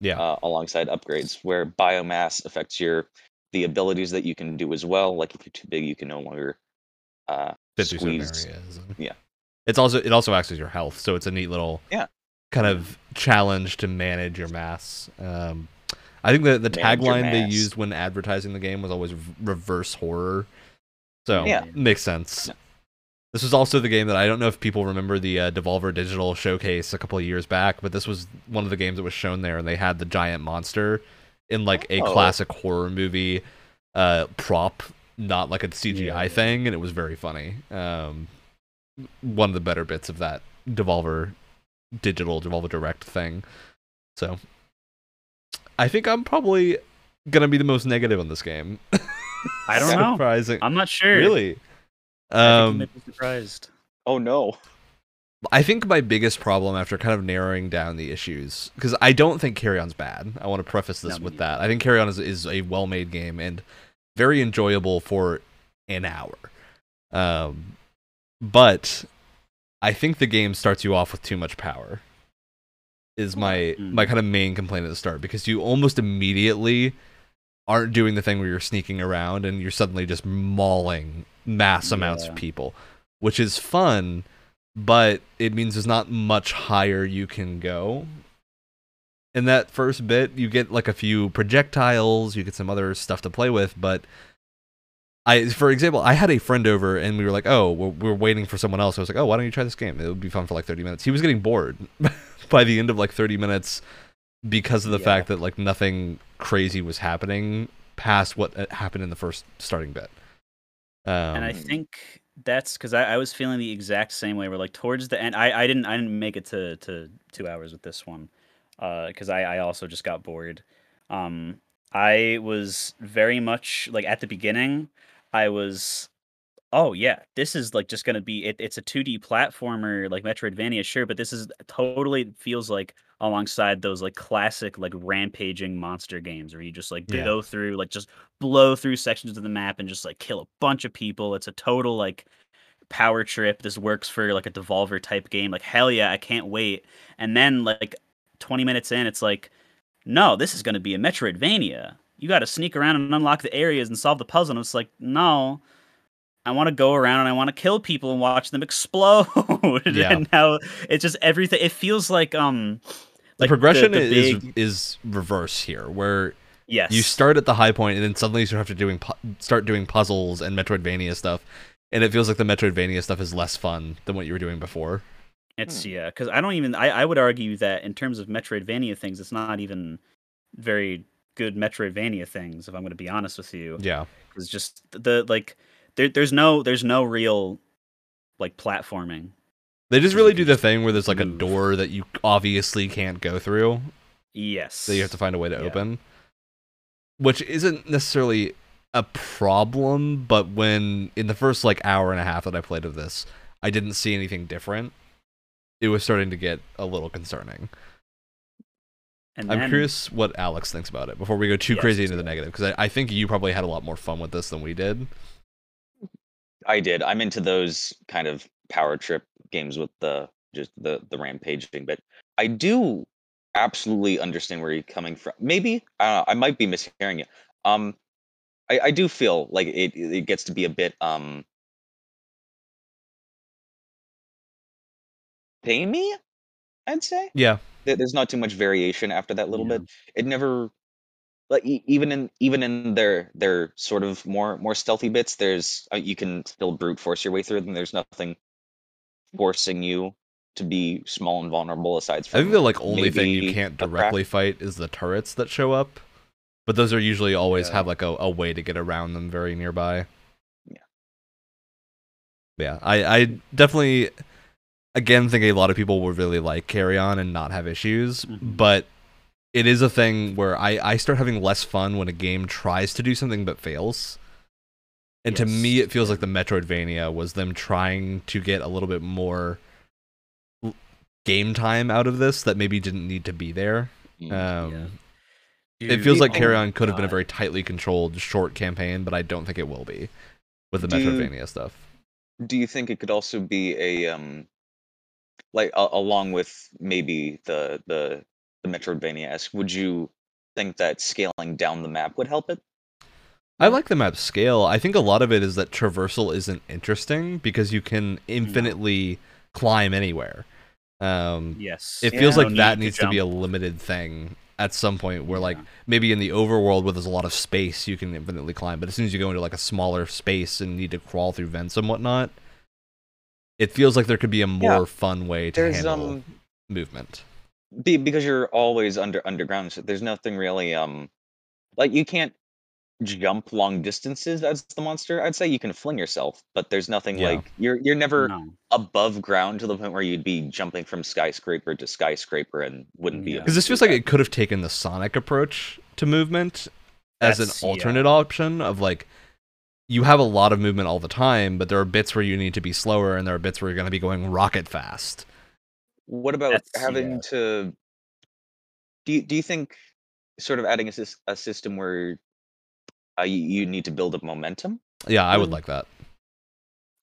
Yeah. uh, alongside upgrades, where biomass affects your the abilities that you can do as well. Like if you're too big, you can no longer uh, squeeze. areas. and- Yeah. It's also it also acts as your health, so it's a neat little Yeah. kind of challenge to manage your mass. Um, I think the the tagline they used when advertising the game was always reverse horror. So Yeah. makes sense. Yeah. This was also the game that I don't know if people remember the uh, Devolver Digital showcase a couple of years back, but this was one of the games that was shown there, and they had the giant monster in like a Oh. classic horror movie uh, prop, not like a CGI Yeah. thing, and it was very funny. Um, one of the better bits of that Devolver Digital Devolver Direct thing. So, I think I'm probably gonna be the most negative on this game. I don't <laughs> know. Surprising. I'm not sure. Really. I think Um, might be surprised. Oh no! I think my biggest problem after kind of narrowing down the issues, because I don't think Carrion's bad. I want to preface this No, with that. I think Carrion is, is a well made game and very enjoyable for an hour. Um, but I think the game starts you off with too much power. Is my Mm. my kind of main complaint at the start because you almost immediately aren't doing the thing where you're sneaking around and you're suddenly just mauling mass amounts of people, which is fun, but it means there's not much higher you can go. In that first bit, you get like a few projectiles, you get some other stuff to play with, but I, for example, I had a friend over and we were like, oh, we're, we're waiting for someone else. I was like, oh, why don't you try this game? It would be fun for like 30 minutes. He was getting bored <laughs> by the end of like 30 minutes because of the Yeah. fact that like nothing crazy was happening past what uh, happened in the first starting bit. Um, and I think that's because I, I was feeling the exact same way. Where like towards the end, I, I didn't I didn't make it to, to two hours with this one Uh because I, I also just got bored. Um, I was very much like at the beginning. I was oh yeah, this is like just gonna be it, it's a 2D platformer like Metroidvania, sure, but this is totally feels like alongside those like classic like rampaging monster games where you just like Yeah. go through like just blow through sections of the map and just like kill a bunch of people. It's a total like power trip. This works for like a Devolver type game. Like hell yeah, I can't wait. And then like 20 minutes in, it's like, no, this is gonna be a Metroidvania. You got to sneak around and unlock the areas and solve the puzzle. And it's like, no, I want to go around and I want to kill people and watch them explode. <laughs> Yeah. and now it's just everything. It feels like um, The like progression the is big- is reverse here, where yes, you start at the high point and then suddenly you have to doing pu- start doing puzzles and Metroidvania stuff, and it feels like the Metroidvania stuff is less fun than what you were doing before. It's Hmm. yeah, because I don't even. I, I would argue that in terms of Metroidvania things, it's not even very good Metroidvania things. If I'm going to be honest with you, Yeah, it's just the like there, there's no there's no real like platforming. they just really do the thing where there's like a door that you obviously can't go through Yes, that you have to find a way to Yeah. open, which isn't necessarily a problem. But when in the first like hour and a half that I played of this, I didn't see anything different. It was starting to get a little concerning. And I'm then- curious what Alex thinks about it before we go too Yes, crazy into the negative because I, I think you probably had a lot more fun with this than we did. I did. I'm into those kind of power trip games with the just the the rampaging, but I do absolutely understand where you're coming from. Maybe uh, I might be mishearing you. Um, I, I do feel like it it gets to be a bit um samey. I'd say Yeah, There- there's not too much variation after that little Yeah. bit. It never like e- even in even in their their sort of more more stealthy bits there's uh, you can still brute force your way through them there's nothing forcing you to be small and vulnerable aside from. I think the like only thing you can't directly fight is the turrets that show up, but those are usually always Yeah. have like a, a way to get around them very nearby. Yeah. Yeah, I I definitely again think a lot of people would really like Carrion and not have issues, Mhm. but it is a thing where I I start having less fun when a game tries to do something but fails. And to me, it feels like the Metroidvania was them trying to get a little bit more game time out of this that maybe didn't need to be there. Mm. Um, Dude, it feels like oh Carrion could have been a very tightly controlled short campaign, but I don't think it will be with the Do you- Metroidvania stuff. do you think it could also be a um like a- along with maybe the the the metroidvania esque would you think that scaling down the map would help it I like the map scale. I think a lot of it is that traversal isn't interesting because you can infinitely climb anywhere. Um, Yes, it feels Yeah. like that need needs to be a limited thing at some point where like maybe in the overworld where there's a lot of space you can infinitely climb but as soon as you go into like a smaller space and need to crawl through vents and whatnot it feels like there could be a more Yeah. fun way to there's handle um movement be, because you're always under underground so there's nothing really um like you can't jump long distances as the monster i'd say you can fling yourself but there's nothing Yeah. like you're you're never no. above ground to the point where you'd be jumping from skyscraper to skyscraper and wouldn't be Yeah. able because to this do feels like that. it could have taken the sonic approach to movement as That's- an yeah. alternate option of like you have a lot of movement all the time but there are bits where you need to be slower and there are bits where you're going to be going rocket fast What about That's- having yeah. to? Do you, do you think sort of adding a, a system where uh, you, you need to build up momentum? yeah i would like that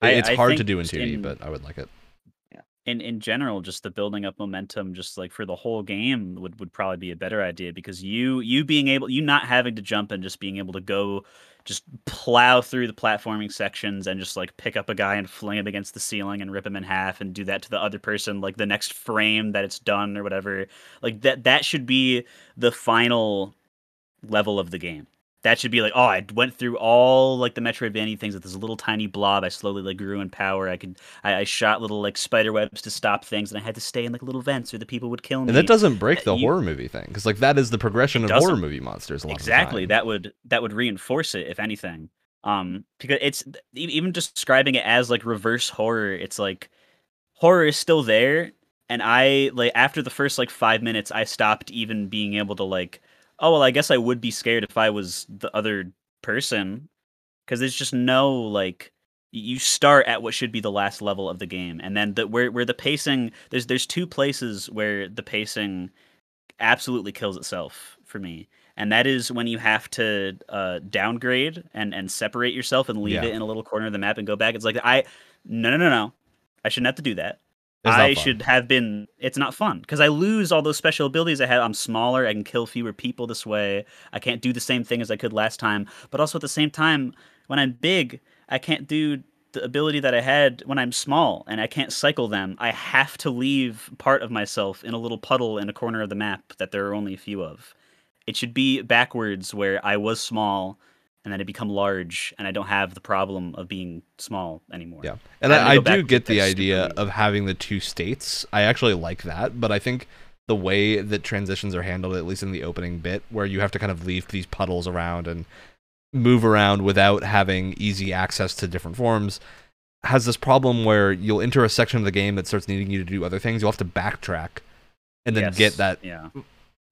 I- it's I hard to do in 2d in- but i would like it Yeah. in in general just the building up momentum just like for the whole game would would probably be a better idea because you you being able you not having to jump and just being able to go just plow through the platforming sections and just like pick up a guy and fling him against the ceiling and rip him in half and do that to the other person like the next frame that it's done or whatever. Like that that should be the final level of the game that should be like oh i went through all like the metroidvania things with this little tiny blob i slowly like grew in power i could I, I shot little like spider webs to stop things, and I had to stay in like little vents, or the people would kill me. and that doesn't break uh, the you- horror movie thing because like that is the progression of horror movie monsters a lot exactly of the time. that would that would reinforce it if anything. Um, because it's even describing it as like reverse horror. It's like horror is still there, and I like after the first like five minutes, I stopped even being able to like. Oh well, I guess I would be scared if I was the other person, because there's just no like you start at what should be the last level of the game and then the where where the pacing there's there's two places where the pacing absolutely kills itself for me and that is when you have to uh, downgrade and and separate yourself and leave Yeah. it in a little corner of the map and go back. It's like i no no no no. I shouldn't have to do that I should have been. It's not fun because I lose all those special abilities I had. I'm smaller. I can kill fewer people this way. I can't do the same thing as I could last time. But also at the same time, when I'm big, I can't do the ability that I had when I'm small, and I can't cycle them. I have to leave part of myself in a little puddle in a corner of the map that there are only a few of. It should be backwards, where I was small, and then I become large, and I don't have the problem of being small anymore. Yeah, and I, I do get the idea of having the two states. I actually like that, but I think the way that transitions are handled, at least in the opening bit, where you have to kind of leave these puddles around and move around without having easy access to different forms, has this problem where you'll enter a section of the game that starts needing you to do other things. You'll have to backtrack and then Yes, get that Yeah.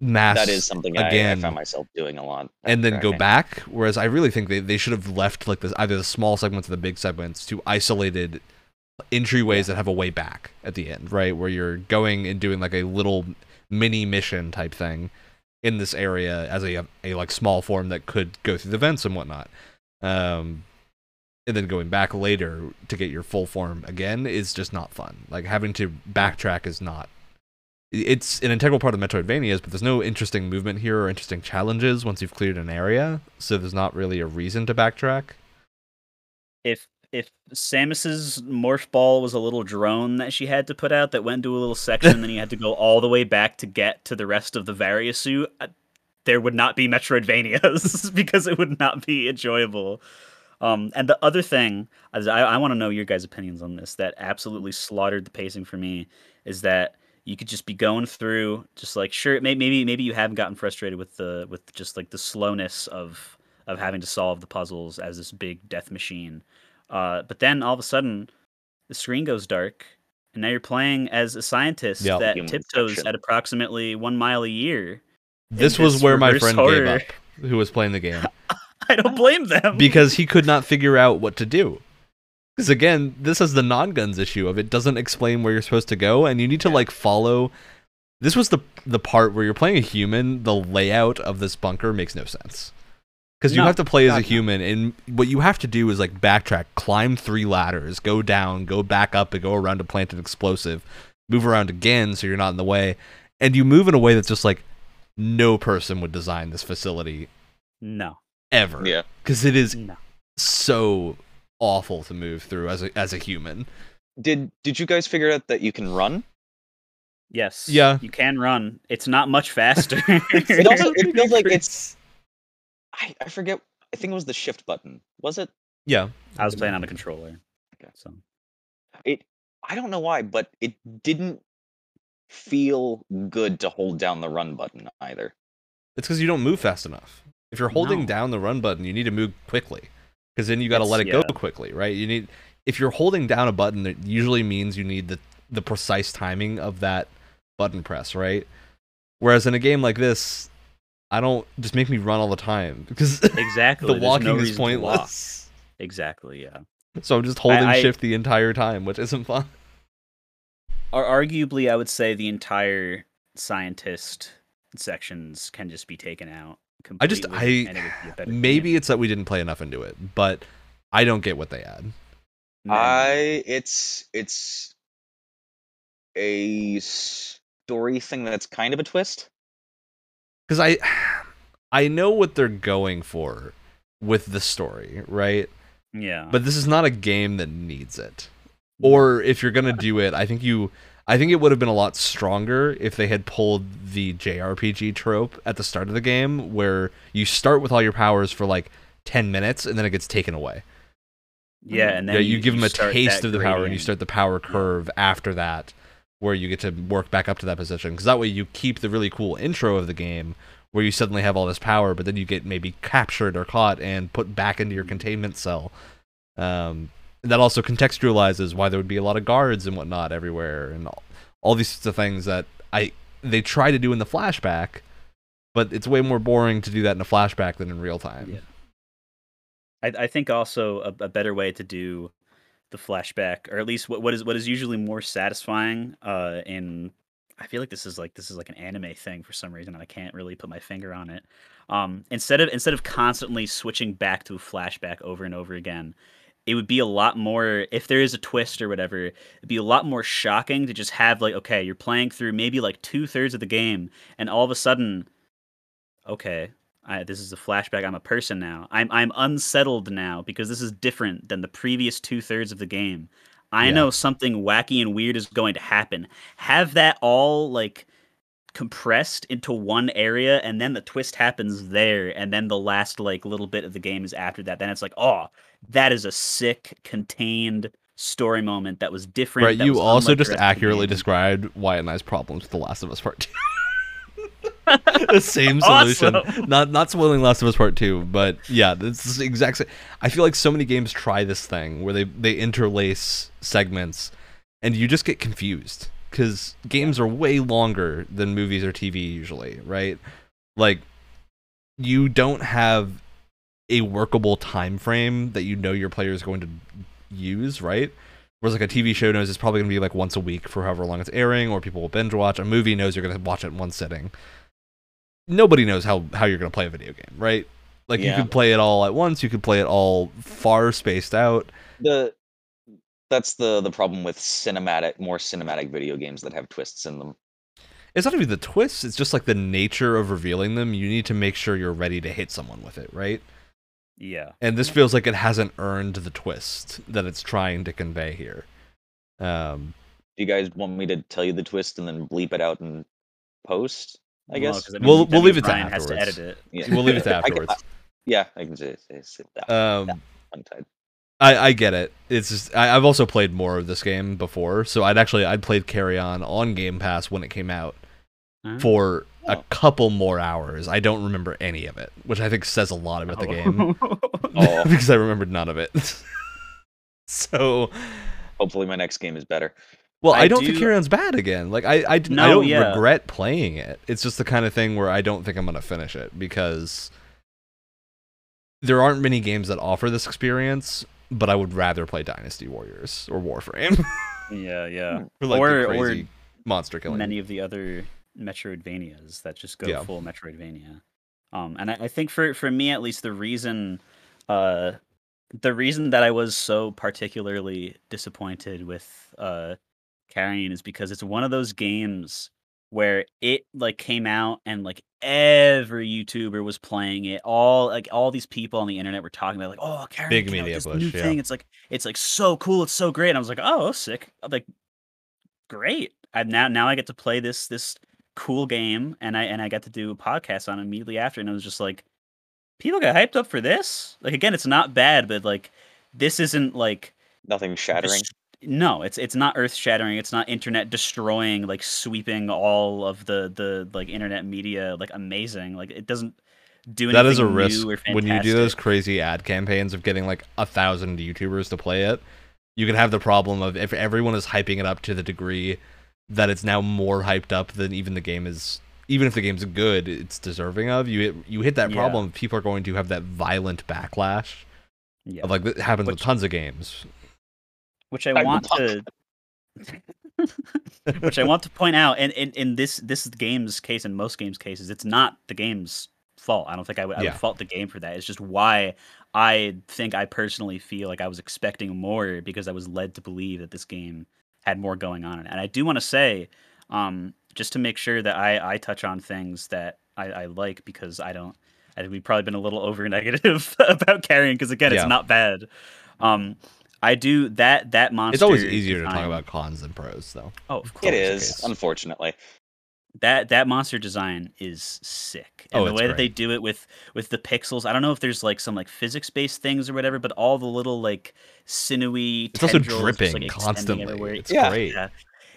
Mass that is something I, I found myself doing a lot. and then go back. Whereas I really think they, they should have left like this either the small segments or the big segments to isolated entryways that have a way back at the end, right? Where you're going and doing like a little mini mission type thing in this area as a a like small form that could go through the vents and whatnot. Um and then going back later to get your full form again is just not fun. Like having to backtrack is not it's an integral part of Metroidvanias, but there's no interesting movement here or interesting challenges once you've cleared an area, so there's not really a reason to backtrack. if if Samus's morph ball was a little drone that she had to put out that went to a little section, then you had to go all the way back to get to the rest of the Varia suit, uh, there would not be Metroidvanias <laughs> because it would not be enjoyable. Um, and the other thing, I, I want to know your guys' opinions on this, that absolutely slaughtered the pacing for me, is that you could just be going through, just like sure, maybe maybe maybe you haven't gotten frustrated with the with just like the slowness of of having to solve the puzzles as this big death machine. Uh, but then all of a sudden, the screen goes dark, and now you're playing as a scientist Yep. that Human tiptoes section. at approximately one mile a year. This was this where my friend horror. gave up, who was playing the game, <laughs> I don't blame them because he could not figure out what to do. Because again, this is the Nongunz issue of it doesn't explain where you're supposed to go, and you need to Yeah. like follow. This was the the part where you're playing a human. The layout of this bunker makes no sense. Because you No, have to play as a God, no. human, and what you have to do is like backtrack, climb three ladders, go down, go back up, and go around to plant an explosive, move around again so you're not in the way, and you move in a way that's just like no person would design this facility no, ever. Yeah. because it is no. so awful to move through as a as a human. Did Did you guys figure out that you can run? Yes. Yeah. You can run. It's not much faster. <laughs> It also <laughs> it feels like it's. I, I forget. I think it was the shift button. Was it? Yeah, I was playing on a controller. Okay. So It. I don't know why, but it didn't feel good to hold down the run button either. it's because you don't move fast enough. If you're holding No. down the run button, you need to move quickly, because then you got to let it go quickly, right? You need if you're holding down a button, it usually means you need the the precise timing of that button press, right? Whereas in a game like this, I don't just make me run all the time because <laughs> exactly. the walking no is reason to walk. pointless. Exactly. Yeah. So I'm just holding I- shift the entire time, which isn't fun. <laughs> Ar- arguably, I would say the entire scientist sections can just be taken out. I just- I- it be Maybe game. it's that we didn't play enough into it, but I don't get what they add. Hmm. I. It's it's a story thing that's kind of a twist. because I I know what they're going for with the story, right? yeah. But this is not a game that needs it. Hmm. Or if you're gonna do it, I think you I think it would have been a lot stronger if they had pulled the JRPG trope at the start of the game where you start with all your powers for like 10 minutes and then it gets taken away. yeah, and then yeah, you, give them a taste of the power and you start the power curve after that where you get to work back up to that position. Because that way you keep the really cool intro of the game where you suddenly have all this power but then you get maybe captured or caught and put back into your containment cell. Um, that also contextualizes why there would be a lot of guards and whatnot everywhere and all, all these sorts of things that i they try to do in the flashback but it's way more boring to do that in a flashback than in real time Yeah. I, I think also a, a better way to do the flashback, or at least what, what is what is usually more satisfying. Uh, in I feel like this is like this is like an anime thing for some reason, and I can't really put my finger on it. Um, instead of instead of constantly switching back to a flashback over and over again, it would be a lot more if there is a twist or whatever it'd be a lot more shocking to just have like okay you're playing through maybe like two-thirds of the game and all of a sudden okay I, this is a flashback i'm a person now. I'm i'm unsettled now because this is different than the previous two-thirds of the game. I Yeah. know something wacky and weird is going to happen. Have that all like compressed into one area and then the twist happens there and then the last like little bit of the game is after that then it's like oh that is a sick contained story moment that was different Right, you also just rest of the accurately described why and I's problems with The Last of Us Part Two. <laughs> the same solution. Awesome. Not not spoiling Last of Us Part Two, but yeah, this is the exact same. I feel like so many games try this thing where they they interlace segments, and you just get confused because games are way longer than movies or TV usually, right? Like you don't have a workable time frame that you know your player is going to use, right? Whereas like a TV show knows it's probably going to be like once a week for however long it's airing, or people will binge watch. A movie knows you're going to watch it in one sitting. Nobody knows how how you're going to play a video game, right? Like you could play it all at once, you could play it all far spaced out. the that's the the problem with cinematic more cinematic video games that have twists in them It's not even the twists; it's just like the nature of revealing them. You need to make sure you're ready to hit someone with it, right? yeah and this feels like it hasn't earned the twist that it's trying to convey here. Um, do you guys want me to tell you the twist and then bleep it out and post i Well, guess 'cause that We'll- means- that we'll leave it to Ryan has to afterwards. edit it yeah. we'll leave it to <laughs> I can- afterwards. yeah i can say, say, say that Um, tongue tied I, I get it. It's just I, I've also played more of this game before, so I'd actually I'd played Carrion on Game Pass when it came out Huh? for a Oh. couple more hours. I don't remember any of it, which I think says a lot about the game Oh. <laughs> because I remembered none of it. <laughs> so, hopefully my next game is better well, I, I don't think Carrion's bad again. Like I I, d- I No, don't yeah. regret playing it. It's just the kind of thing where I don't think I'm gonna finish it because there aren't many games that offer this experience. But I would rather play Dynasty Warriors or Warframe. <laughs> yeah yeah <laughs> or like Or- the or monster killing. many of the other Metroidvanias that just go Yeah. full Metroidvania. Um, and I, I think for for me at least, the reason, uh, the reason that I was so particularly disappointed with uh, Carrion is because it's one of those games where it like came out and like every YouTuber was playing it. All like all these people on the internet were talking about like, oh, Carrion Big came out with media this push, new yeah. thing. It's like it's like so cool. It's so great. And I was like, oh, sick. I'm like, great. I now now I get to play this this cool game and I and I got to do a podcast on it immediately after and it was just like people got hyped up for this. Like again, it's not bad, but like this isn't like nothing shattering dest- no, it's it's not earth shattering. It's not internet destroying, like sweeping all of the the like internet media like amazing. Like it doesn't do anything that is a new risk when you do those crazy ad campaigns of getting like a thousand YouTubers to play it. You can have the problem of if everyone is hyping it up to the degree that it's now more hyped up than even the game is. Even if the game's good, it's deserving of you. Hit, you hit that Yeah. problem. People are going to have that violent backlash. Yeah. Of like that happens with tons of games. Which I want to <laughs> which I want to point out and in, in this this game's case and most games cases it's not the game's fault. I don't think I would, I Yeah. would fault the game for that. It's just why I think I personally feel like I was expecting more because I was led to believe that this game had more going on in it. And I do want to say um just to make sure that I I touch on things that I, I like because I don't I think we've probably been a little over negative <laughs> about Carrion because again Yeah. it's not bad. Um I do that that monster. It's always easier to talk about cons than pros, though. Oh, of course. it is. always the is case. unfortunately That that monster design is sick, and Oh, the it's way that they do it with with the pixels. I don't know if there's like some like physics based things or whatever, but all the little like sinewy. It's also tendrils just, dripping like, constantly. everywhere. It's Yeah. great. Yeah.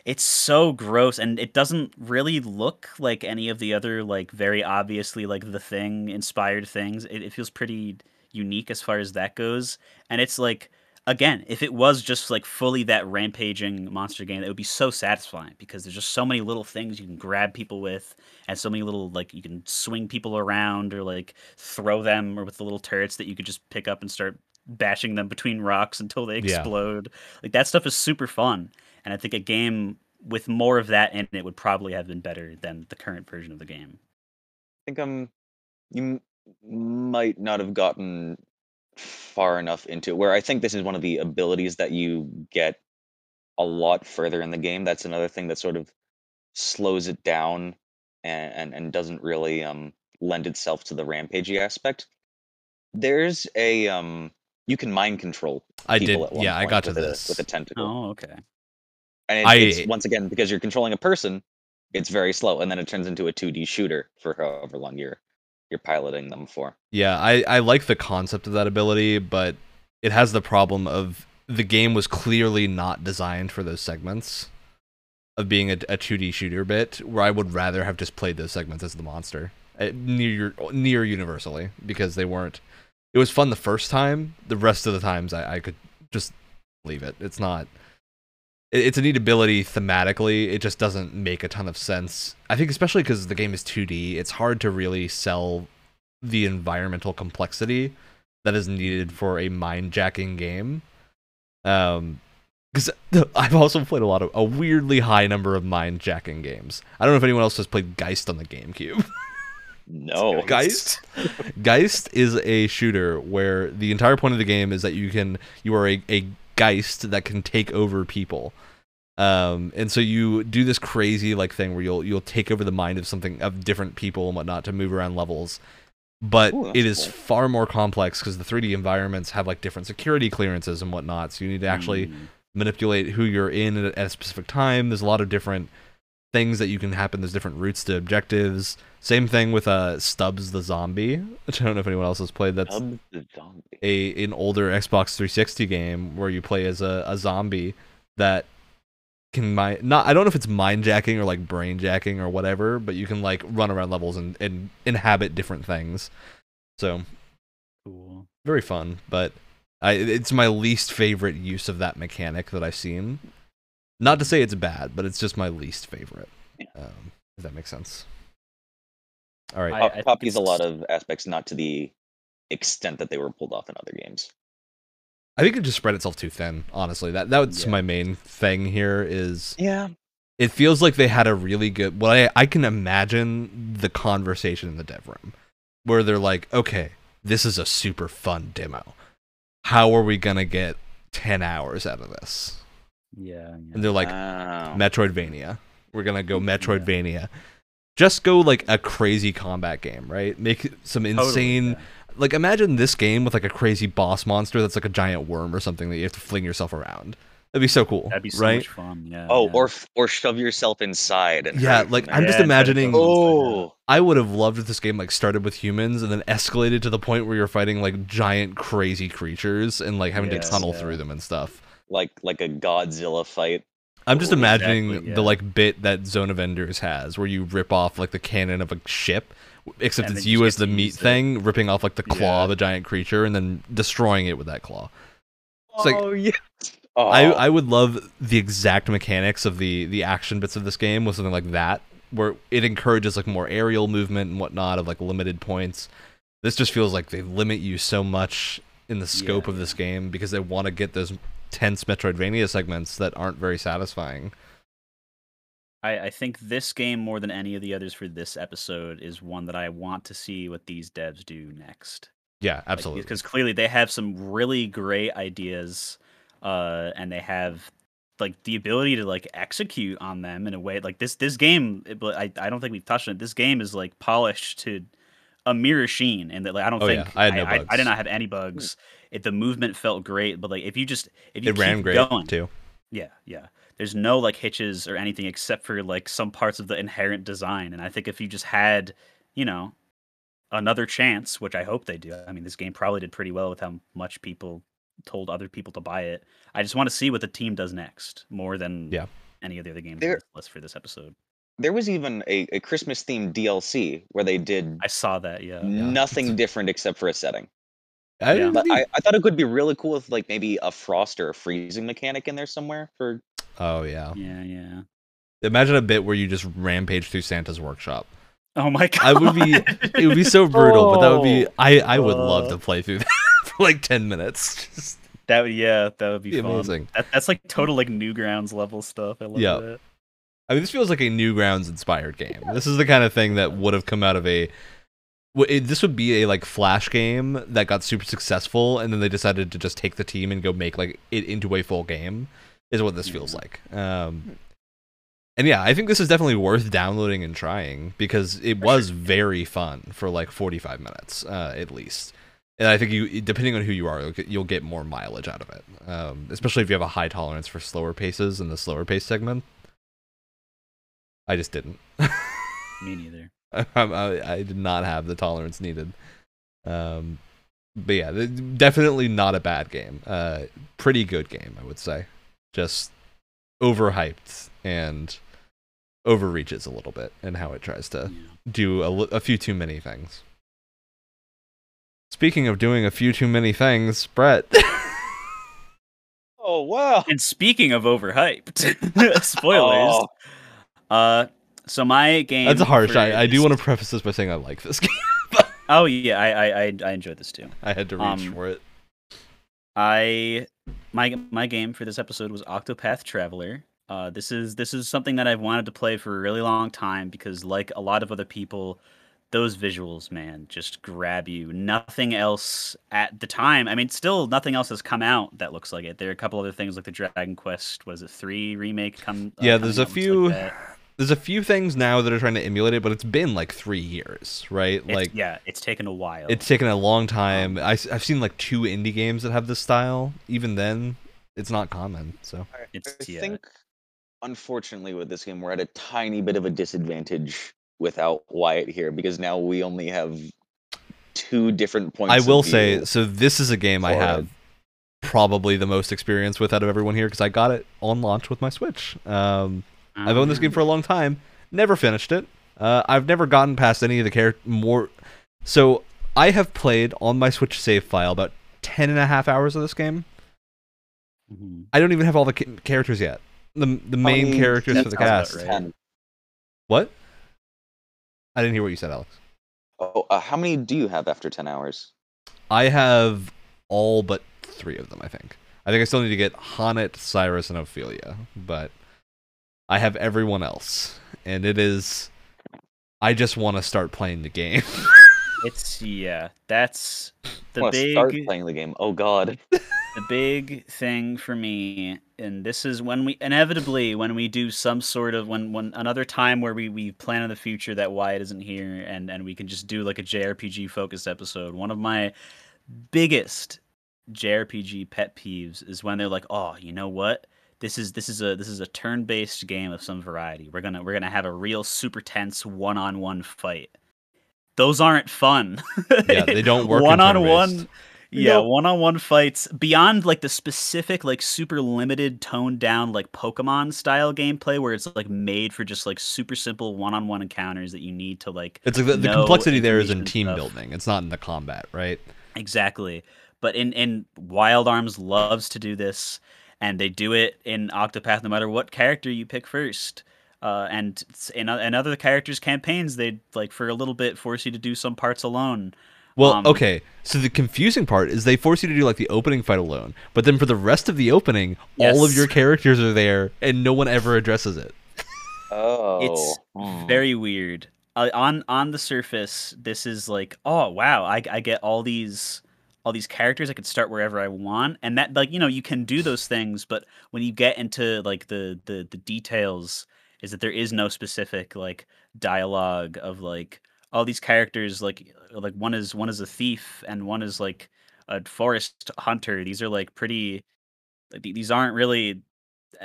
It's so gross and it doesn't really look like any of the other like very obviously like the thing inspired things. It, it feels pretty unique as far as that goes. And it's like again, if it was just like fully that rampaging monster game, it would be so satisfying because there's just so many little things you can grab people with and so many little like you can swing people around or like throw them or with the little turrets that you could just pick up and start bashing them between rocks until they Yeah. explode. Like that stuff is super fun, and I think a game with more of that in it would probably have been better than the current version of the game. I think um, you might not have gotten far enough into it. Where I think this is one of the abilities that you get a lot further in the game. That's another thing that sort of slows it down and and, and doesn't really um lend itself to the rampagey aspect. There's a um, you can mind control I did. people at one Yeah, I got to with a- this. with a tentacle. Oh, okay. And it, I- it's once again because you're controlling a person, it's very slow, and then it turns into a 2D shooter for however long you're you're piloting them for. Yeah, I, I like the concept of that ability, but it has the problem of the game was clearly not designed for those segments of being a, a 2D shooter bit, where I would rather have just played those segments as the monster uh, near near universally because they weren't. It was fun the first time. The rest of the times, I, I could just leave it. It's not. It- It's a neat ability thematically. It just doesn't make a ton of sense. I think, especially because the game is 2D, it's hard to really sell the environmental complexity that is needed for a mind jacking game. Um, because <laughs> I've also played a lot of a weirdly high number of mind jacking games. I don't know if anyone else has played Geist on the GameCube. <laughs> No, Geist, <laughs> Geist is a shooter where the entire point of the game is that you can you are a, a Geist that can take over people. Um, and so you do this crazy like thing where you'll you'll take over the mind of something of different people and whatnot to move around levels. But Ooh, it is cool. far more complex because the 3D environments have like different security clearances and whatnot. So you need to actually Mm. manipulate who you're in at, a specific time. There's a lot of different things that you can happen. There's different routes to objectives. Same thing with uh Stubbs the zombie, <laughs> which I don't know if anyone else has played. That's the zombie. a an older Xbox 360 game where you play as a, a zombie that can mind not I don't know if it's mind jacking or like brain jacking or whatever, but you can like run around levels and, and inhabit different things. So Cool. very fun, but I it's my least favorite use of that mechanic that I've seen. Not to say it's bad, but it's just my least favorite. Yeah. Um, if that makes sense. All right. I- Pop- copies a lot of aspects, not to the extent that they were pulled off in other games. I think it just spread itself too thin. Honestly, that that's Yeah. my main thing here. Is Yeah, it feels like they had a really good. Well, I I can imagine the conversation in the dev room where they're like, okay, this is a super fun demo. How are we gonna get ten hours out of this? Yeah. yeah. And they're like, Wow. Metroidvania. We're gonna go Yeah. Metroidvania. Just go like a crazy combat game, right? Make some Totally, insane. yeah. Like imagine this game with like a crazy boss monster that's like a giant worm or something that you have to fling yourself around. That'd be so cool, That'd be so right? much fun. Yeah. oh, yeah. or f- or shove yourself inside and Yeah, like I'm there. just Yeah, try to imagining. Oh, I would have loved if this game like started with humans and then escalated to the point where you're fighting like giant crazy creatures and like having Yes, to tunnel yeah. through them and stuff. like like a Godzilla fight. I'm just Ooh, imagining exactly, the like bit that Zone of Enders has, where you rip off like the cannon of a ship, except And it's you you as the meat use it. thing, ripping off like the claw Yeah. of a giant creature and then destroying it with that claw. It's like- oh yeah. Oh, I I would love the exact mechanics of the the action bits of this game with something like that, where it encourages like more aerial movement and whatnot of like limited points. This just feels like they limit you so much in the scope Yeah, of this game because they want to get those tense Metroidvania segments that aren't very satisfying. I, I think this game more than any of the others for this episode is one that I want to see what these devs do next. Yeah, absolutely. Because clearly they have some really great ideas, uh, and they have like the ability to like execute on them in a way like this. This game, it- but I, I don't think we've touched on it. This game is like polished to a mirror sheen, and that like I don't Oh, think yeah. I no I, bugs. did not have any bugs. It the movement felt great, but like if you just if you it ran great going, too. yeah, yeah. There's no like hitches or anything except for like some parts of the inherent design. And I think if you just had, you know, another chance, which I hope they do. I mean, this game probably did pretty well with how much people told other people to buy it. I just want to see what the team does next more than Yeah. any of the other games There- on this list for this episode. there was even a, a Christmas themed DLC where they did I saw that, yeah. nothing different except for a setting. I, Yeah. But I, I thought it could be really cool with like maybe a frost or a freezing mechanic in there somewhere for oh yeah. Yeah, yeah. Imagine a bit where you just rampage through Santa's workshop. Oh my god. I would be. It would be so <laughs> brutal, but that would be. I I would love Uh. to play through <laughs> that for like ten minutes. <laughs> Just That would yeah, that would be, be fun. amazing. That, that's like total like Newgrounds level stuff. I love Yeah. that. I mean, this feels like a Newgrounds inspired game. This is the kind of thing that would have come out of a. It, this would be a like flash game that got super successful, and then they decided to just take the team and go make like it into a full game. Is what this feels like. Um, and yeah, I think this is definitely worth downloading and trying because it was very fun for like forty five minutes uh, at least. And I think you, depending on who you are, you'll get, more mileage out of it. Um, especially if you have a high tolerance for slower paces in the slower pace segment. I just didn't. Me neither. <laughs> I, I, I did not have the tolerance needed. Um, but yeah, definitely not a bad game. Uh, pretty good game, I would say. Just overhyped and overreaches a little bit and how it tries to Yeah. do a, a few too many things. Speaking of doing a few too many things, Brett. <laughs> Oh wow! And speaking of overhyped, <laughs> spoilers. Oh, Uh, so my game. That's harsh. I, I do want to preface this by saying I like this <laughs> game. Oh yeah, I I I, I enjoyed this too. I had to reach Um, for it. I my my game for this episode was Octopath Traveler. Uh, this is this is something that I've wanted to play for a really long time because, like a lot of other people, those visuals, man, just grab you. Nothing else at the time. I mean, still nothing else has come out that looks like it. There are a couple other things like the Dragon Quest was it three remake come. uh, Yeah, coming there's a like few- that. There's a few things now that are trying to emulate it, but it's been like three years, right? It's- like yeah, it's taken a while. it's taken a long time. I, have seen like two indie games that have this style. Even then, it's not common. So I, It's- I yeah. think, unfortunately, with this game, we're at a tiny bit of a disadvantage without Wyatt here because now we only have two different points. I of will say, so this is a game I have probably the most experience with out of everyone here because I got it on launch with my Switch. Um, I've owned this game for a long time, never finished it. Uh, I've never gotten past any of the character more. So I have played on my Switch save file about 10 and a half hours of this game. Mhm. I don't even have all the ca- characters yet. The the How main many- characters that for the cast. right. What? I didn't hear what you said, Alex. Oh, uh, how many do you have after ten hours? I have all but three of them. I think. I think I still need to get H'aanit, Cyrus, and Ophelia, but I have everyone else, and it is. I just want to start playing the game. <laughs> It's yeah, that's the I big start playing the game. Oh God! <laughs> the big thing for me and this is when we inevitably when we do some sort of when when another time where we we plan in the future that Wyatt isn't here and and we can just do like a JRPG focused episode. One of my biggest JRPG pet peeves is when they're like, "Oh, you know what? This is this is a this is a turn-based game of some variety. We're going to we're going to have a real super tense one-on-one fight." Those aren't fun. <laughs> yeah, they don't work. one-on-one yeah, Nope. one-on-one fights beyond like the specific, like super limited, toned down, like Pokemon style gameplay, where it's like made for just like super simple one-on-one encounters that you need to like It's like the, the complexity there is in team stuff. building. It's not in the combat, right? exactly. But in in Wild Arms loves to do this, and they do it in Octopath no matter what character you pick first. Uh, and in, in other characters' campaigns, they like for a little bit force you to do some parts alone. Well, Um, okay. So the confusing part is they force you to do like the opening fight alone, but then for the rest of the opening, all of your characters are there, and no one ever addresses it. Oh, It's hmm. very weird. Uh, on on the surface, this is like, oh wow, I, I get all these all these characters. I could start wherever I want, and that like you know you can do those things, but when you get into like the the the details, is that there is no specific like dialogue of like all these characters like uh, like one is one is a thief and one is like a forest hunter. These are like pretty. These aren't really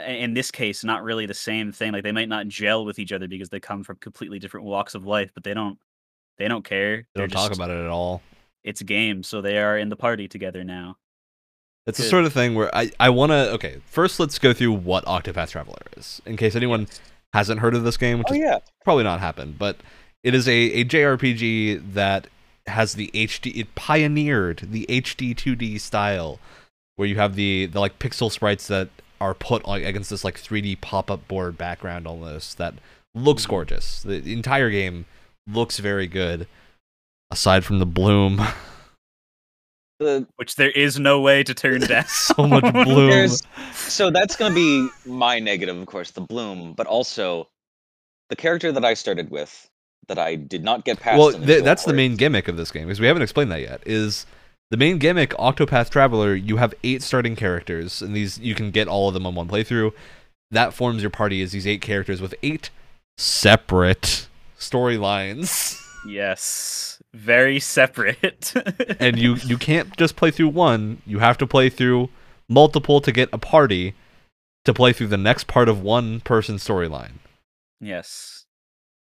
in this case not really the same thing like they might not gel with each other because they come from completely different walks of life but they don't they don't care They don't talk about it at all. It's a game so they are in the party together now It's the sort of thing where I, I want to. Okay, first let's go through what Octopath Traveler is, in case anyone hasn't heard of this game, which Oh is yeah. probably not happened, but it is a, a JRPG that has the HD. It pioneered the HD 2D style, where you have the the like pixel sprites that are put like against this like 3D pop up board background almost that looks Mhm. gorgeous. The, the entire game looks very good, aside from the bloom. <laughs> the which there is no way to turn <laughs> down. So much <laughs> bloom. There's- so that's going to be my negative, of course, the bloom, but also the character that I started with that I did not get past. well, until th- that's the main gimmick of this game because we haven't explained that yet. Is the main gimmick Octopath Traveler? You have eight starting characters, and these you can get all of them on one playthrough. That forms your party as these eight characters with eight separate storylines, yes, very separate. <laughs> and you you can't just play through one. You have to play through multiple to get a party to play through the next part of one person's storyline. yes,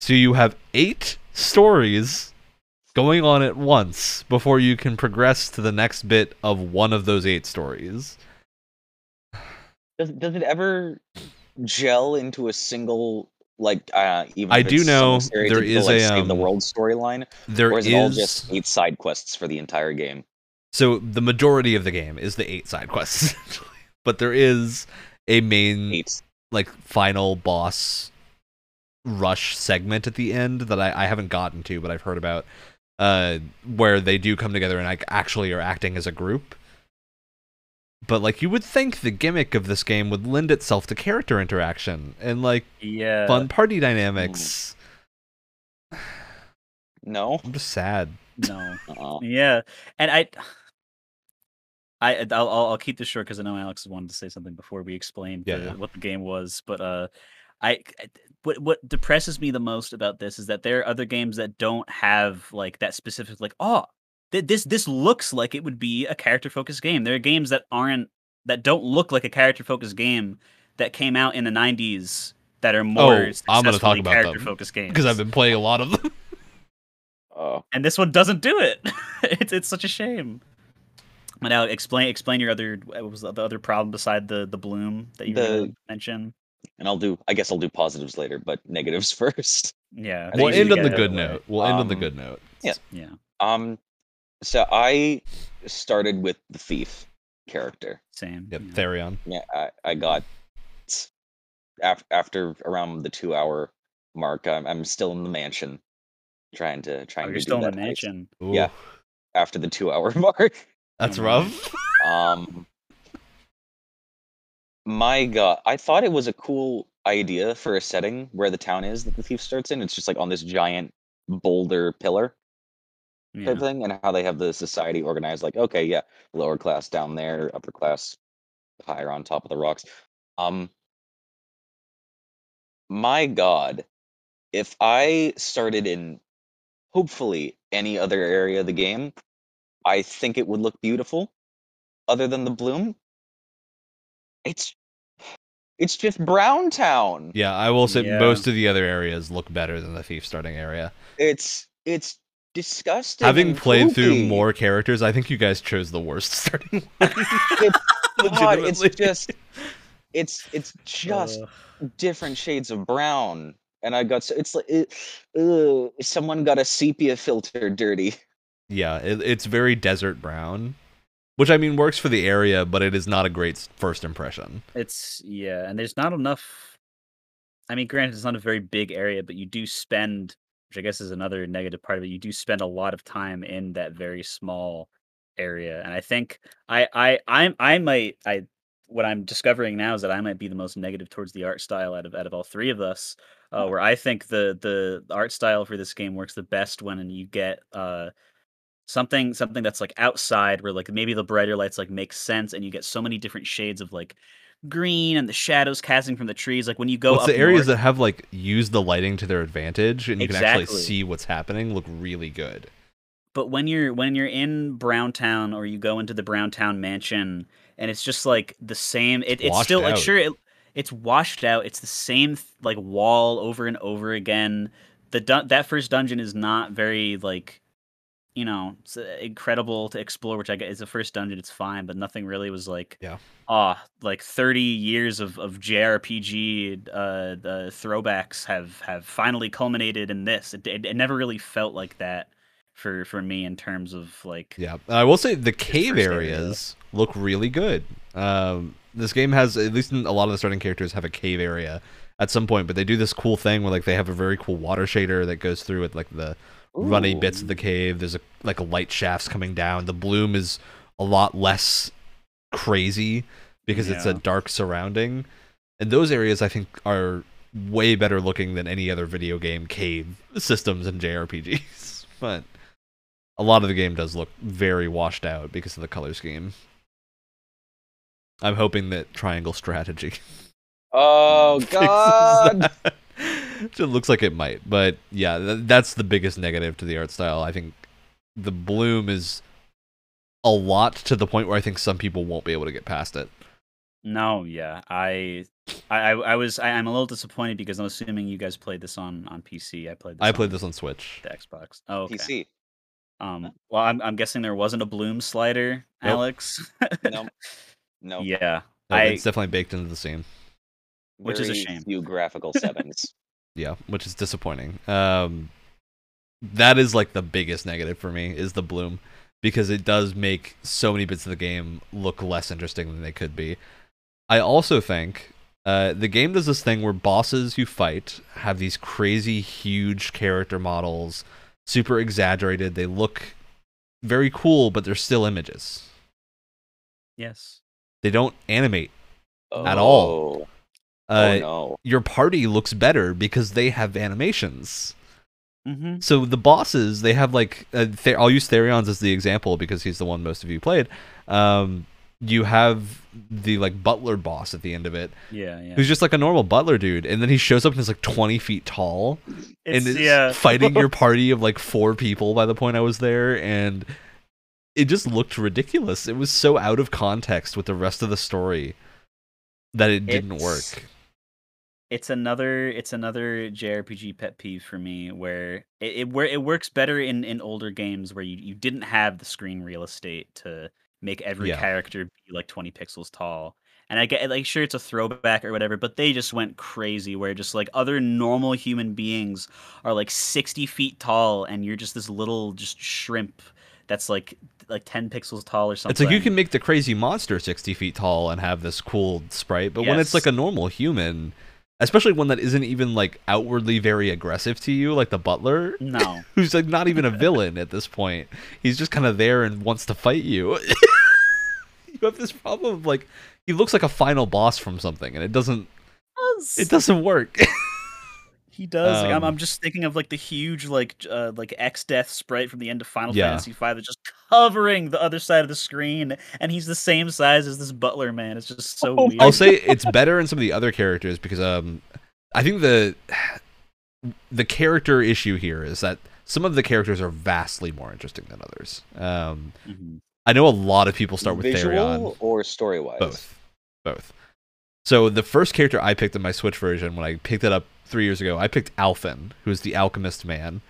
So you have eight stories going on at once before you can progress to the next bit of one of those eight stories. Does, does it ever gel into a single like uh even I do know there stereotypical, like, a, save the um, world storyline There or is is it all just eight side quests for the entire game? So the majority of the game is the eight side quests, <laughs> but there is a main eight. like final boss rush segment at the end that I, I haven't gotten to, but I've heard about, uh, where they do come together and like actually are acting as a group. But like you would think the gimmick of this game would lend itself to character interaction and like yeah. fun party dynamics. <sighs> no I'm just sad. No. <laughs> Yeah, and I, I, I'll, I'll I'll keep this short because I know Alex wanted to say something before we explained Yeah, the- yeah. what the game was. But uh, I, what what depresses me the most about this is that there are other games that don't have like that specific like oh th- this this looks like it would be a character focused game. There are games that aren't that don't look like a character focused game that came out in the '90s that are more Oh, I'm gonna talk about character focused games Because I've been playing a lot of them. uh <laughs> and this one doesn't do it. <laughs> it's it's such a shame. But now explain explain your other what was the other problem beside the the bloom that you were gonna The- mention. and i'll do i guess i'll do positives later but negatives <laughs> first Yeah, we'll end on the good note. We'll end on the Um, good note. yeah. Yeah, um so i started with the thief character same. Yep, yeah. Therion. yeah i, I got af- after around the two hour mark I'm, I'm still in the mansion trying to Oh, trying you're to still do in the that heist mansion. Yeah. After the two hour <laughs> mark That's Oh, rough. <laughs> Um, my God, I thought it was a cool idea for a setting where the town is that the thief starts in. It's just like on this giant boulder pillar Yeah. type thing, and how they have the society organized. Like, okay, yeah, lower class down there, upper class higher on top of the rocks. Um, my God, if I started in hopefully any other area of the game, I think it would look beautiful. Other than the bloom, it's it's just Brown Town. Yeah, I will say Yeah. most of the other areas look better than the thief starting area. It's it's disgusting. Having and played through more characters, I think you guys chose the worst <laughs> starting one. God, it's <laughs> just it's it's just Uh, different shades of brown. And I got so it's like it, ugh, someone got a sepia filter dirty. Yeah, it, it's very desert brown, which I mean works for the area, but it is not a great first impression. it's yeah, and there's not enough. I mean, granted, it's not a very big area, but you do spend, which I guess is another negative part of it. You do spend a lot of time in that very small area, and I think I I I'm I might I what I'm discovering now is that I might be the most negative towards the art style out of out of all three of us. Uh, where I think the the art style for this game works the best when you get uh something something that's like outside where like maybe the brighter lights like make sense and you get so many different shades of like green and the shadows casting from the trees like when you go up the areas north- that have like used the lighting to their advantage and you can actually see what's happening look really good. but when you're when you're in Browntown or you go into the Browntown mansion and it's just like the same it, it's Washed still like sure it, it's washed out it's the same like wall over and over again. The dun- that first dungeon is not very like you know it's uh, incredible to explore which I guess is the first dungeon it's fine but nothing really was like Yeah. ah like 30 years of of JRPG uh the throwbacks have have finally culminated in this it, it, it never really felt like that for for me in terms of like Yeah, I will say the cave first area. areas look really good. Um, this game has at least in a lot of the starting characters have a cave area at some point, but they do this cool thing where like they have a very cool water shader that goes through with like the runny bits of the cave. There's a like a light shafts coming down. The bloom is a lot less crazy because it's a dark surrounding. And those areas I think are way better looking than any other video game cave systems and JRPGs. <laughs> But a lot of the game does look very washed out because of the color scheme. I'm hoping that triangle strategy Oh <laughs> God! That. <laughs> it looks like it might, but yeah, th- that's the biggest negative to the art style. I think the bloom is a lot to the point where I think some people won't be able to get past it. No, yeah, I, I, I I was, I, I'm a little disappointed because I'm assuming you guys played this on on PC. I played. This I played this on Switch. the Xbox. Oh, okay. PC. Um, well, I'm, I'm guessing there wasn't a bloom slider, Nope. No, Alex. no. <laughs> Yeah, No, I- it's definitely baked into the scene. Which is a shame. Few graphical sevens. <laughs> Yeah, which is disappointing. Um, that is like the biggest negative for me is the bloom because it does make so many bits of the game look less interesting than they could be. I also think uh, the game does this thing where bosses you fight have these crazy huge character models, super exaggerated. They look very cool, but they're still images. yes. They don't animate. At Oh. all. Uh, oh no. Your party looks better because they have animations. Mm-hmm. So the bosses, they have like uh, Th- I'll use Therion's as the example because he's the one most of you played. Um, you have the like butler boss at the end of it, Yeah, yeah. who's just like a normal butler dude, and then he shows up and is like twenty feet tall It's, and is yeah. <laughs> fighting your <laughs> party of like four people by the point I was there, and it just looked ridiculous. It was so out of context with the rest of the story that it didn't It's- work. It's another it's another JRPG pet peeve for me where it it, where it works better in in older games where you, you didn't have the screen real estate to make every Yeah. character be like 20 pixels tall. And I get like sure it's a throwback or whatever, but they just went crazy where just like other normal human beings are like 60 feet tall and you're just this little just shrimp that's like like 10 pixels tall or something. It's like you can make the crazy monster 60 feet tall and have this cool sprite, but when it's like a normal human, especially one that isn't even like outwardly very aggressive to you, like the butler, no. <laughs> who's like not even a villain at this point, he's just kind of there and wants to fight you. <laughs> you have this problem of like he looks like a final boss from something, and it doesn't it doesn't work. <laughs> He does. like, I'm, Um, I'm just thinking of like the huge like uh, like Exdeath sprite from the end of Final Yeah. Fantasy V that's just covering the other side of the screen, and he's the same size as this Butler man. It's just so Oh weird. I'll <laughs> say it's better in some of the other characters because um I think the the character issue here is that some of the characters are vastly more interesting than others. Um Mhm. I know a lot of people start with Visual Therion. or story wise? Both. Both. So the first character I picked in my Switch version when I picked it up three years ago, I picked Alfyn, who's the alchemist man.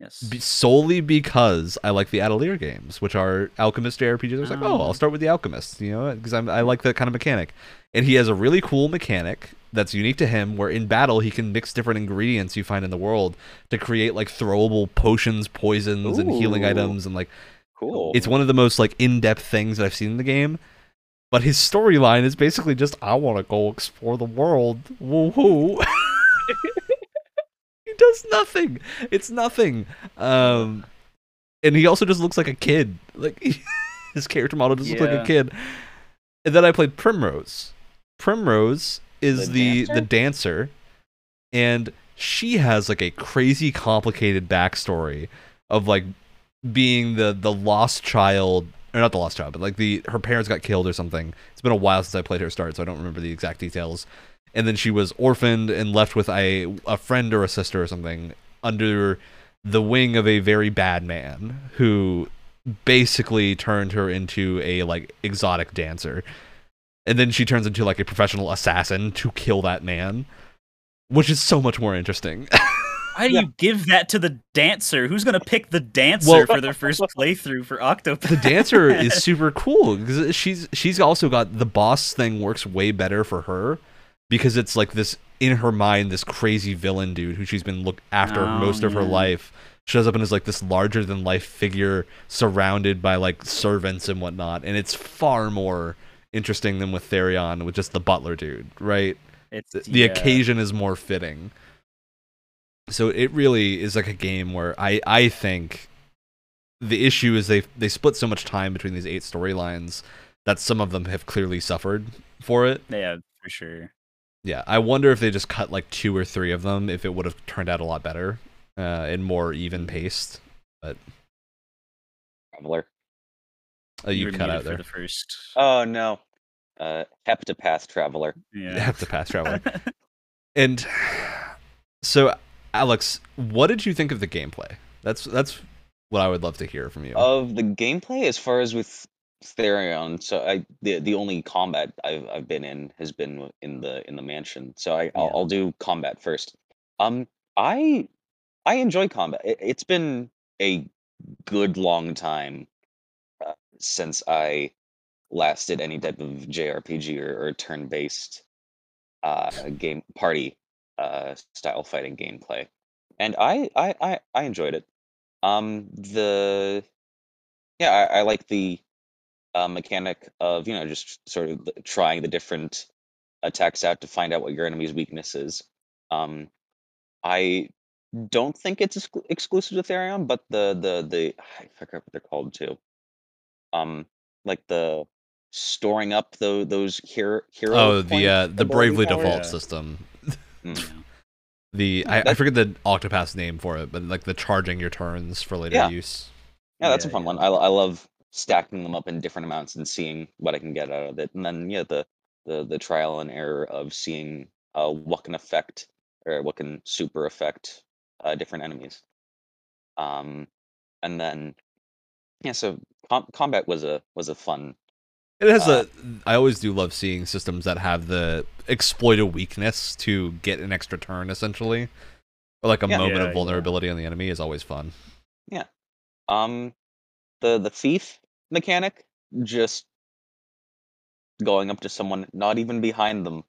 Yes. be- solely because I like the Atelier games, which are alchemist JRPGs. I was like, oh. I'll um. start with the alchemist, you know, because I like that kind of mechanic. And he has a really cool mechanic that's unique to him, where in battle he can mix different ingredients you find in the world to create like throwable potions, poisons, and healing items, and like Cool. it's one of the most like in-depth things that I've seen in the game. But his storyline is basically just I want to go explore the world. Woohoo! <laughs> does nothing. It's nothing. Um, and he also just looks like a kid. Like <laughs> his character model just looks like a kid. And then I played Primrose. Primrose is The the the dancer, and she has like a crazy complicated backstory of like being the the lost child or not the lost child but like the her parents got killed or something it's been a while since i played her start so i don't remember the exact details and then she was orphaned and left with a a friend or a sister or something under the wing of a very bad man who basically turned her into a like exotic dancer and then she turns into like a professional assassin to kill that man which is so much more interesting <laughs> Why do you give that to the dancer? Who's gonna pick the dancer Well- for their first playthrough for Octopath? the dancer is <laughs> super cool because she's she's also got the boss thing works way better for her because it's like this in her mind this crazy villain dude who she's been looked after Oh, most of her life shows up and is like this larger than life figure surrounded by like servants and whatnot and it's far more interesting than with Therion with just the butler dude right It's the, the yeah. occasion is more fitting. So it really is like a game where I I think the issue is they they split so much time between these eight storylines that some of them have clearly suffered for it. Yeah, for sure. Yeah, I wonder if they just cut like two or three of them, if it would have turned out a lot better uh, and more even paced. But traveler. Uh, you were cut out there. the first. Oh no. Uh, Heptapath Traveler. Yeah. Have to pass traveler. <laughs> and so, Alex, what did you think of the gameplay? That's that's what I would love to hear from you. Of the gameplay, as far as with Therion, so I the the only combat I've I've been in has been in the in the mansion. So I I'll, Yeah. I'll do combat first. Um, I I enjoy combat. It, it's been a good long time uh, since I last did any type of JRPG or, or turn-based uh, game party uh, style fighting gameplay, and I I I, I enjoyed it. Um, the yeah, I, I like the uh, mechanic of you know just sort of trying the different attacks out to find out what your enemy's weakness is. Um, I don't think it's exclu- exclusive to Therion, but the the the I forget what they're called too. Um, like the storing up the, those hero hero. oh, the uh, the Bravely powers? Default Yeah. system. Mm. <laughs> The I, I forget the Octopath name for it, but like the charging your turns for later Yeah. use. Yeah, that's a fun yeah. one. I, I love stacking them up in different amounts and seeing what I can get out of it. And then yeah, the the the trial and error of seeing uh, what can affect or what can super affect uh, different enemies. Um, and then yeah, so com- combat was a was a fun. It has Uh, a. I always do love seeing systems that have the exploit a weakness to get an extra turn, essentially, or like a Yeah. moment Yeah, of yeah. vulnerability on the enemy is always fun. Yeah. Um, the the thief mechanic just going up to someone not even behind them,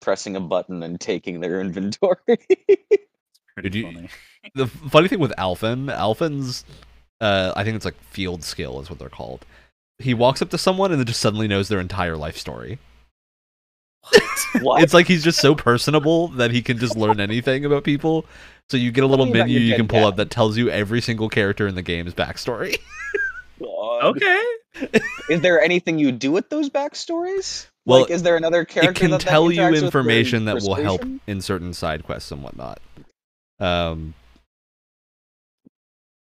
pressing a button and taking their <laughs> inventory. Did you- funny. <laughs> The funny thing with Alfyn, Alfyn's, uh, I think it's like field skill is what they're called. He walks up to someone and then just suddenly knows their entire life story. what? <laughs> It's like he's just so personable that he can just learn anything about people. So you get a little menu you can pull dad. up that tells you every single character in the game's backstory. God. Okay. Is there anything you do with those backstories? Well, like, is there another character it can that that tell you interacts with for information that will help in certain side quests and whatnot. Um,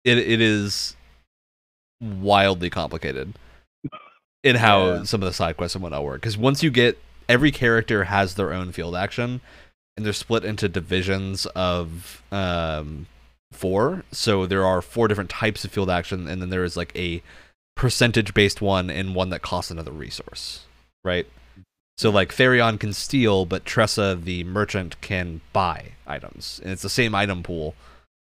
it it is wildly complicated in how Yeah. some of the side quests and whatnot work. Because once you get every character has their own field action, and they're split into divisions of um four. So there are four different types of field action, and then there is like a percentage based one and one that costs another resource, right? So mm-hmm. like Therion can steal, but Tressa the merchant can buy items, and it's the same item pool,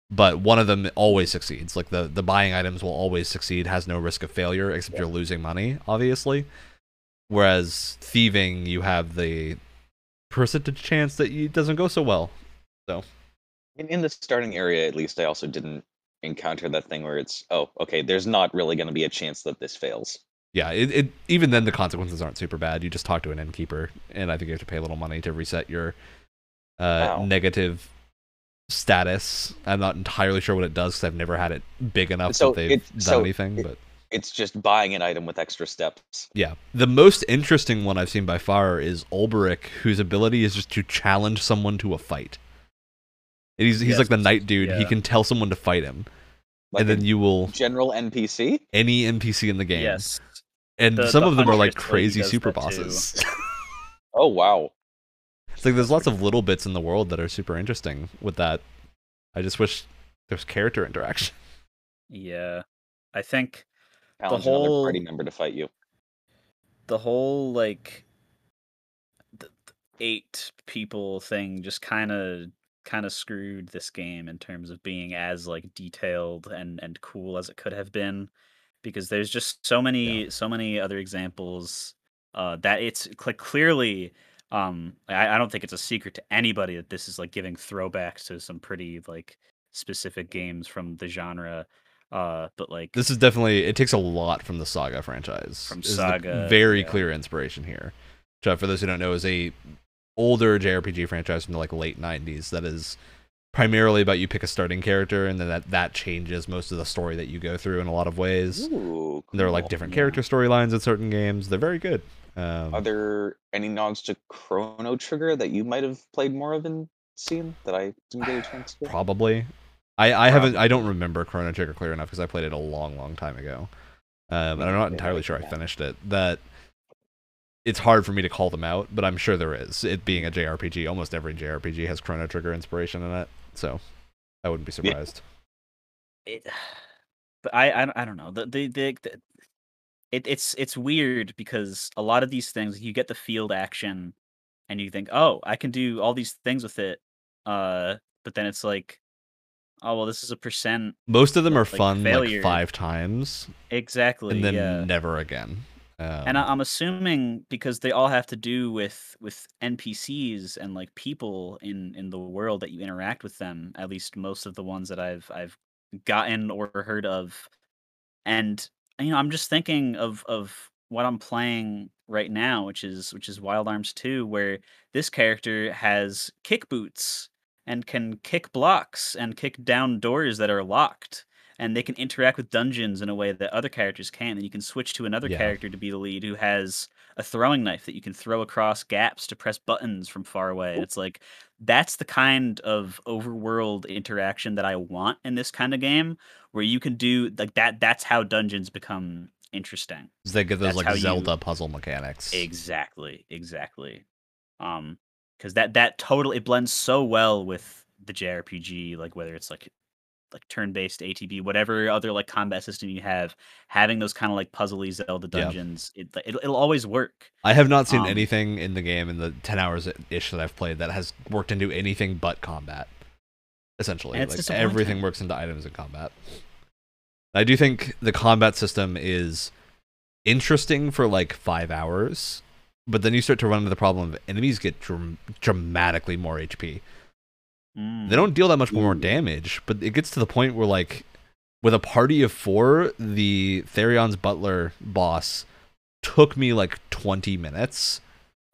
but one of them always succeeds. Like the the buying items will always succeed, has no risk of failure except you're losing money, obviously. Whereas thieving, you have the percentage chance that it doesn't go so well. In, in the starting area, at least, I also didn't encounter that thing where it's oh, okay, there's not really going to be a chance that this fails. Yeah, it, it even then the consequences aren't super bad. You just talk to an innkeeper, and I think you have to pay a little money to reset your uh, Wow. negative status. I'm not entirely sure what it does because I've never had it big enough So that they've it- done so anything. but It's just buying an item with extra steps. yeah, the most interesting one I've seen by far is Olberic, whose ability is just to challenge someone to a fight. And he's he's Yes, like the knight dude. He can tell someone to fight him, Like and then you will general NPC. any NPC in the game. Yes. and The- some the of them are like crazy super bosses. <laughs> Oh wow. It's like there's lots of little bits in the world that are super interesting with that. I just wish there's character interaction. <laughs> Yeah. I think Challenge whole- another party member to fight you. the whole like the, the eight people thing just kind of kind of screwed this game in terms of being as like detailed and and cool as it could have been because there's just so many so many other examples uh that it's cl- clearly um I, I don't think it's a secret to anybody that this is like giving throwbacks to some pretty like specific games from the genre uh but like This is definitely it takes a lot from the Saga franchise. From This is the Saga, very yeah. clear inspiration here. Which, uh, for those who don't know, is a older JRPG franchise from the like late '90s that is primarily about you pick a starting character and then that that changes most of the story that you go through in a lot of ways. Ooh, There are like different Yeah. character storylines in certain games. They're very good. Um, Are there any nods to Chrono Trigger that you might have played more of and seen that I didn't get a <sighs> chance to? Probably. I, I haven't I don't remember Chrono Trigger clear enough because I played it a long long time ago. Um, and I'm not entirely sure I finished it. That it's hard for me to call them out, but I'm sure there is. It being a JRPG, almost every JRPG has Chrono Trigger inspiration in it, so I wouldn't be Yeah. surprised. it, <sighs> but I, I don't- I don't know the the, the, the it, it's it's weird because a lot of these things you get the field action and you think oh I can do all these things with it uh but then it's like oh well this is a percent Most of them are Like fun failure. like five times exactly and then yeah never again. Um, and I, I'm assuming because they all have to do with with NPCs and like people in in the world that you interact with them. At least most of the ones that I've I've gotten or heard of, and you know I'm just thinking of of what I'm playing right now, which is which is Wild Arms 2, where this character has kick boots and can kick blocks and kick down doors that are locked and they can interact with dungeons in a way that other characters can. And you can switch to another Yeah. character to be the lead who has a throwing knife that you can throw across gaps to press buttons from far away. And it's like that's the kind of overworld interaction that I want in this kind of game, where you can do like that. That's how dungeons become interesting. they get those that's like how you- Zelda puzzle mechanics. Exactly, exactly. Um, because that that total it blends so well with the JRPG, like whether it's like like turn-based ATB, whatever other like combat system you have, having those kind of like puzzly Zelda Yeah. dungeons, it, it'll, it'll always work. I have not seen Um, anything in the game in the ten hours ish that I've played that has worked into anything but combat. Essentially, like everything works into items and combat. I do think the combat system is interesting for like five hours, but then you start to run into the problem of enemies get dram- dramatically more HP. Mm. They don't deal that much more Ooh. damage, but it gets to the point where like with a party of four, the Therion's butler boss took me like twenty minutes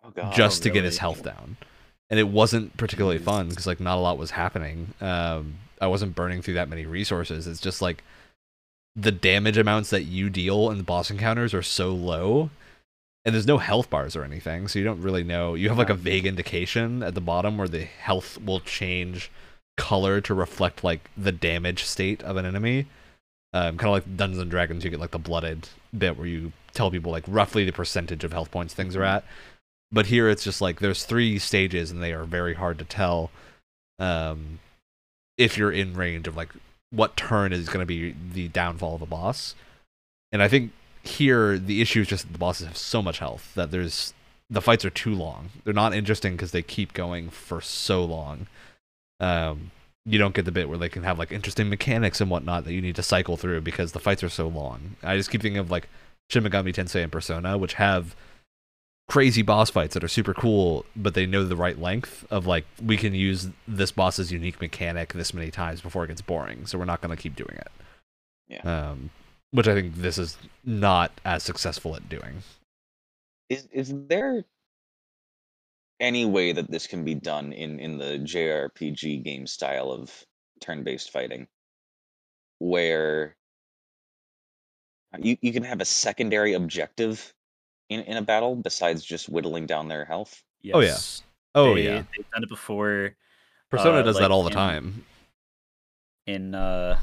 Oh, God. just to get his health down. And it wasn't particularly Jeez. fun because like not a lot was happening. Um, I wasn't burning through that many resources. It's just like the damage amounts that you deal in the boss encounters are so low, and there's no health bars or anything, so you don't really know. You have like a vague indication at the bottom where the health will change color to reflect like the damage state of an enemy. Um, kind of like Dungeons and Dragons, you get like the blooded bit where you tell people like roughly the percentage of health points things are at. But here it's just like there's three stages and they are very hard to tell um, if you're in range of like what turn is going to be the downfall of a boss. And I think here the issue is just that the bosses have so much health that there's the fights are too long. They're not interesting because they keep going for so long. Um, you don't get the bit where they can have like interesting mechanics and whatnot that you need to cycle through because the fights are so long. I just keep thinking of like Shin Megami Tensei and Persona, which have crazy boss fights that are super cool, but they know the right length of like we can use this boss's unique mechanic this many times before it gets boring, so we're not going to keep doing it. Yeah. Um, which I think this is not as successful at doing. Is is there any way that this can be done in in the JRPG game style of turn-based fighting, where you you can have a secondary objective in in a battle besides just whittling down their health? Oh, yeah. Yes. Oh They- yeah, they've done it before Persona uh, does like that all the in- time. in uh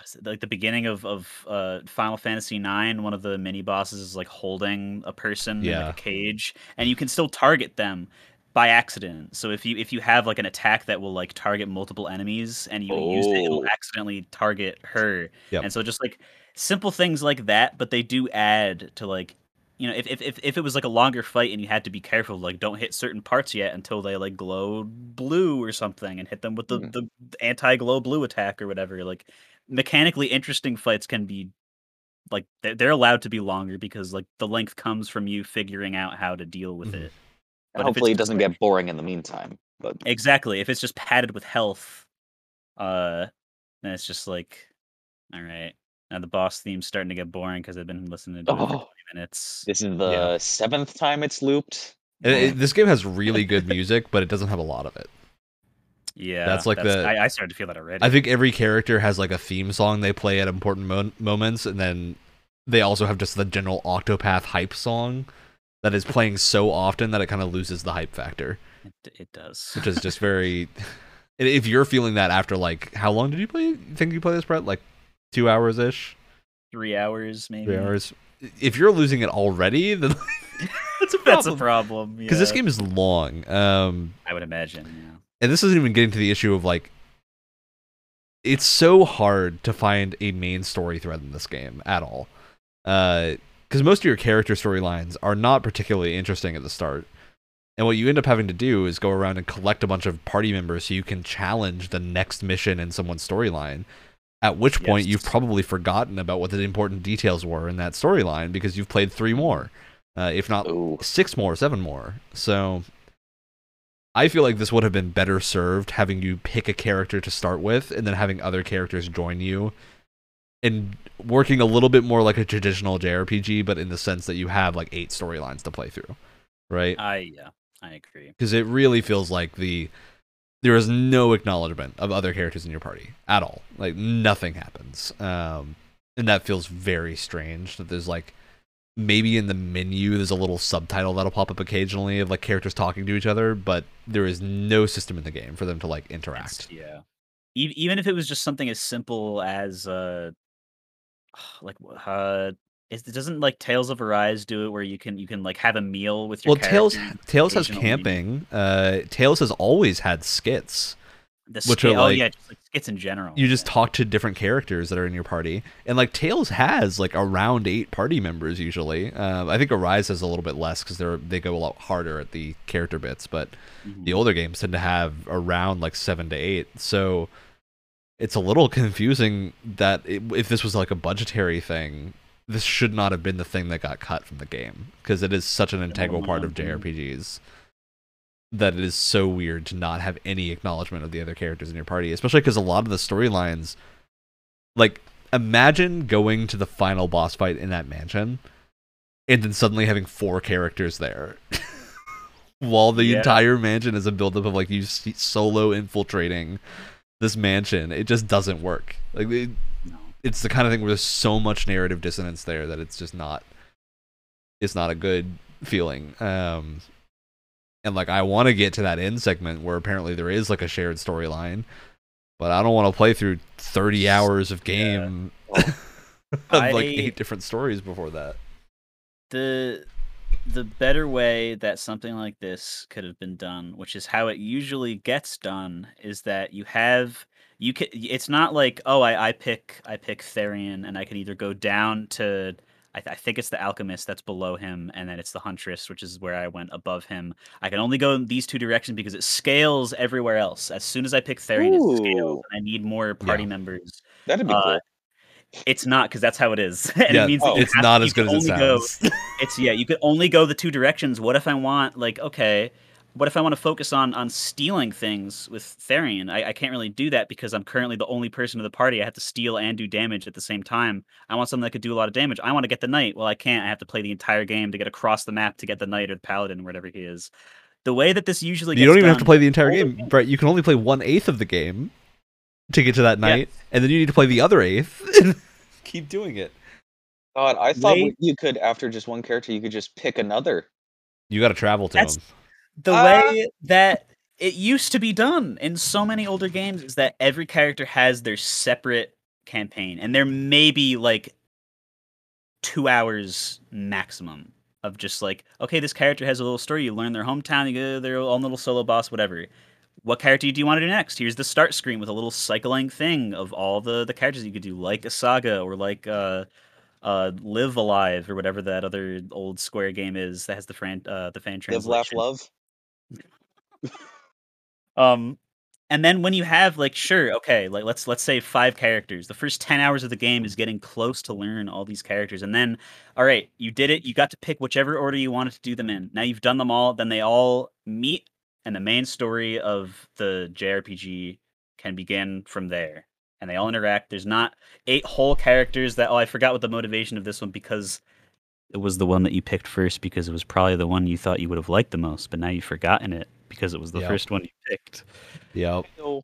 what is it like the beginning of of uh Final Fantasy 9 one of the mini bosses is like holding a person in like a cage and you can still target them by accident. So if you if you have like an attack that will like target multiple enemies and you use it it'll Oh. accidentally target her. Yep. And so just like simple things like that but they do add to like you know, if, if if if it was like a longer fight and you had to be careful, like don't hit certain parts yet until they like glow blue or something, and hit them with the, Mhm. the anti glow blue attack or whatever. Like mechanically interesting fights can be like they're, they're allowed to be longer because like the length comes from you figuring out how to deal with Mhm. it. But if Hopefully, it doesn't get boring in the meantime. But Exactly. If it's just padded with health, uh, then it's just like, all right. Now the boss theme's starting to get boring because I've been listening to it for Oh. 20 minutes. this is the Yeah. seventh time it's looped. It- it- this game has really good <laughs> music, but it doesn't have a lot of it. Yeah, That's like the- I, I started to feel that already. I think every character has like a theme song they play at important mo- moments, and then they also have just the general Octopath hype song that is playing so often that it kind of loses the hype factor, it, it does. which is just very. <laughs> if you're feeling that after like how long did you play? You think you play this, Brett? Like two hours ish, Three hours, maybe. three hours. If you're losing it already, then <laughs> that's a That's a problem. problem. Because this game is long. Um, I would imagine. Yeah. And this isn't even getting to the issue of like it's so hard to find a main story thread in this game at all because most of your character storylines are not particularly interesting at the start and what you end up having to do is go around and collect a bunch of party members so you can challenge the next mission in someone's storyline at which point Yes. you've probably forgotten about what the important details were in that storyline because you've played three more uh, if not Ooh. six more, seven more. So I feel like this would have been better served having you pick a character to start with and then having other characters join you and working a little bit more like a traditional JRPG, but in the sense that you have like eight storylines to play through, right? I yeah, I agree. Because it really feels like the there is no acknowledgement of other characters in your party at all. Like nothing happens, um, and that feels very strange. That there's like maybe in the menu there's a little subtitle that'll pop up occasionally of like characters talking to each other, but there is no system in the game for them to like interact. It's- yeah. E- even if it was just something as simple as uh, <sighs> like uh, is, doesn't like Tales of Arise do it where you can you can like have a meal with your Well, character? Tales has camping. Uh, Tales has always had skits. The which ski- are oh like- yeah, just like skits in general. you just yeah. talk to different characters that are in your party and like tales has like around eight party members usually um, i think arise has a little bit less because they're they go a lot harder at the character bits but Mhm. the older games tend to have around like seven to eight so it's a little confusing that it, if this was like a budgetary thing this should not have been the thing that got cut from the game because it is such an integral part of jrpgs that it is so weird to not have any acknowledgement of the other characters in your party, especially because a lot of the storylines, like imagine going to the final boss fight in that mansion, and then suddenly having four characters there, <laughs> while the Yeah. entire mansion is a buildup of like you solo infiltrating this mansion. It just doesn't work. Like it, it's the kind of thing where there's so much narrative dissonance there that it's just not it's not a good feeling um and like i want to get to that end segment where apparently there is like a shared storyline but i don't want to play through 30 hours of game <laughs> of like eight different stories before that the the better way that something like this could have been done, which is how it usually gets done, is that you have you can. It's not like oh, I, I pick I pick Therion, and I can either go down to I, th- I think it's the alchemist that's below him, and then it's the huntress, which is where I went above him. I can only go in these two directions because it scales everywhere else. As soon as I pick Therion, it scales. And I need more party Yeah. members. That'd be Uh, cool. It's not because that's how it is, <laughs> and yeah it means oh, it's not you as good as it only go- sounds <laughs> it's yeah, you could only go the two directions. What if I want like okay, what if I want to focus on on stealing things with Therion? I, I can't really do that because I'm currently the only person in the party. I have to steal and do damage at the same time. I want something that could do a lot of damage. I want to get the knight. Well, I can't. I have to play the entire game to get across the map to get the knight or the paladin, whatever he is. The way that this usually you don't even have to play the entire older game games- brett you can only play one eighth of the game to get to that Yeah. and then you need to play the other eighth <laughs> keep doing it God, I thought Wait. you could after just one character, you could just pick another. you got to travel to That's- them the Ah. way that it used to be done in so many older games is that every character has their separate campaign and there may be like two hours maximum of just like okay this character has a little story you learn their hometown you go their own little solo boss whatever what character do you want to do next here's the start screen with a little cycling thing of all the the characters you could do like a saga or like uh uh live alive or whatever that other old square game is that has the fran uh the fan translation. Live, laugh, love. Um, and then when you have like, sure, okay, like let's let's say five characters. The first ten hours of the game is getting close to learn all these characters, and then, all right, you did it. You got to pick whichever order you wanted to do them in. Now you've done them all. Then they all meet, and the main story of the JRPG can begin from there. And they all interact. There's not eight whole characters that oh, I forgot what the motivation of this one because was the one that you picked first because it was probably the one you thought you would have liked the most, but now you've forgotten it because it was the Yep. first one you picked. Yep. So,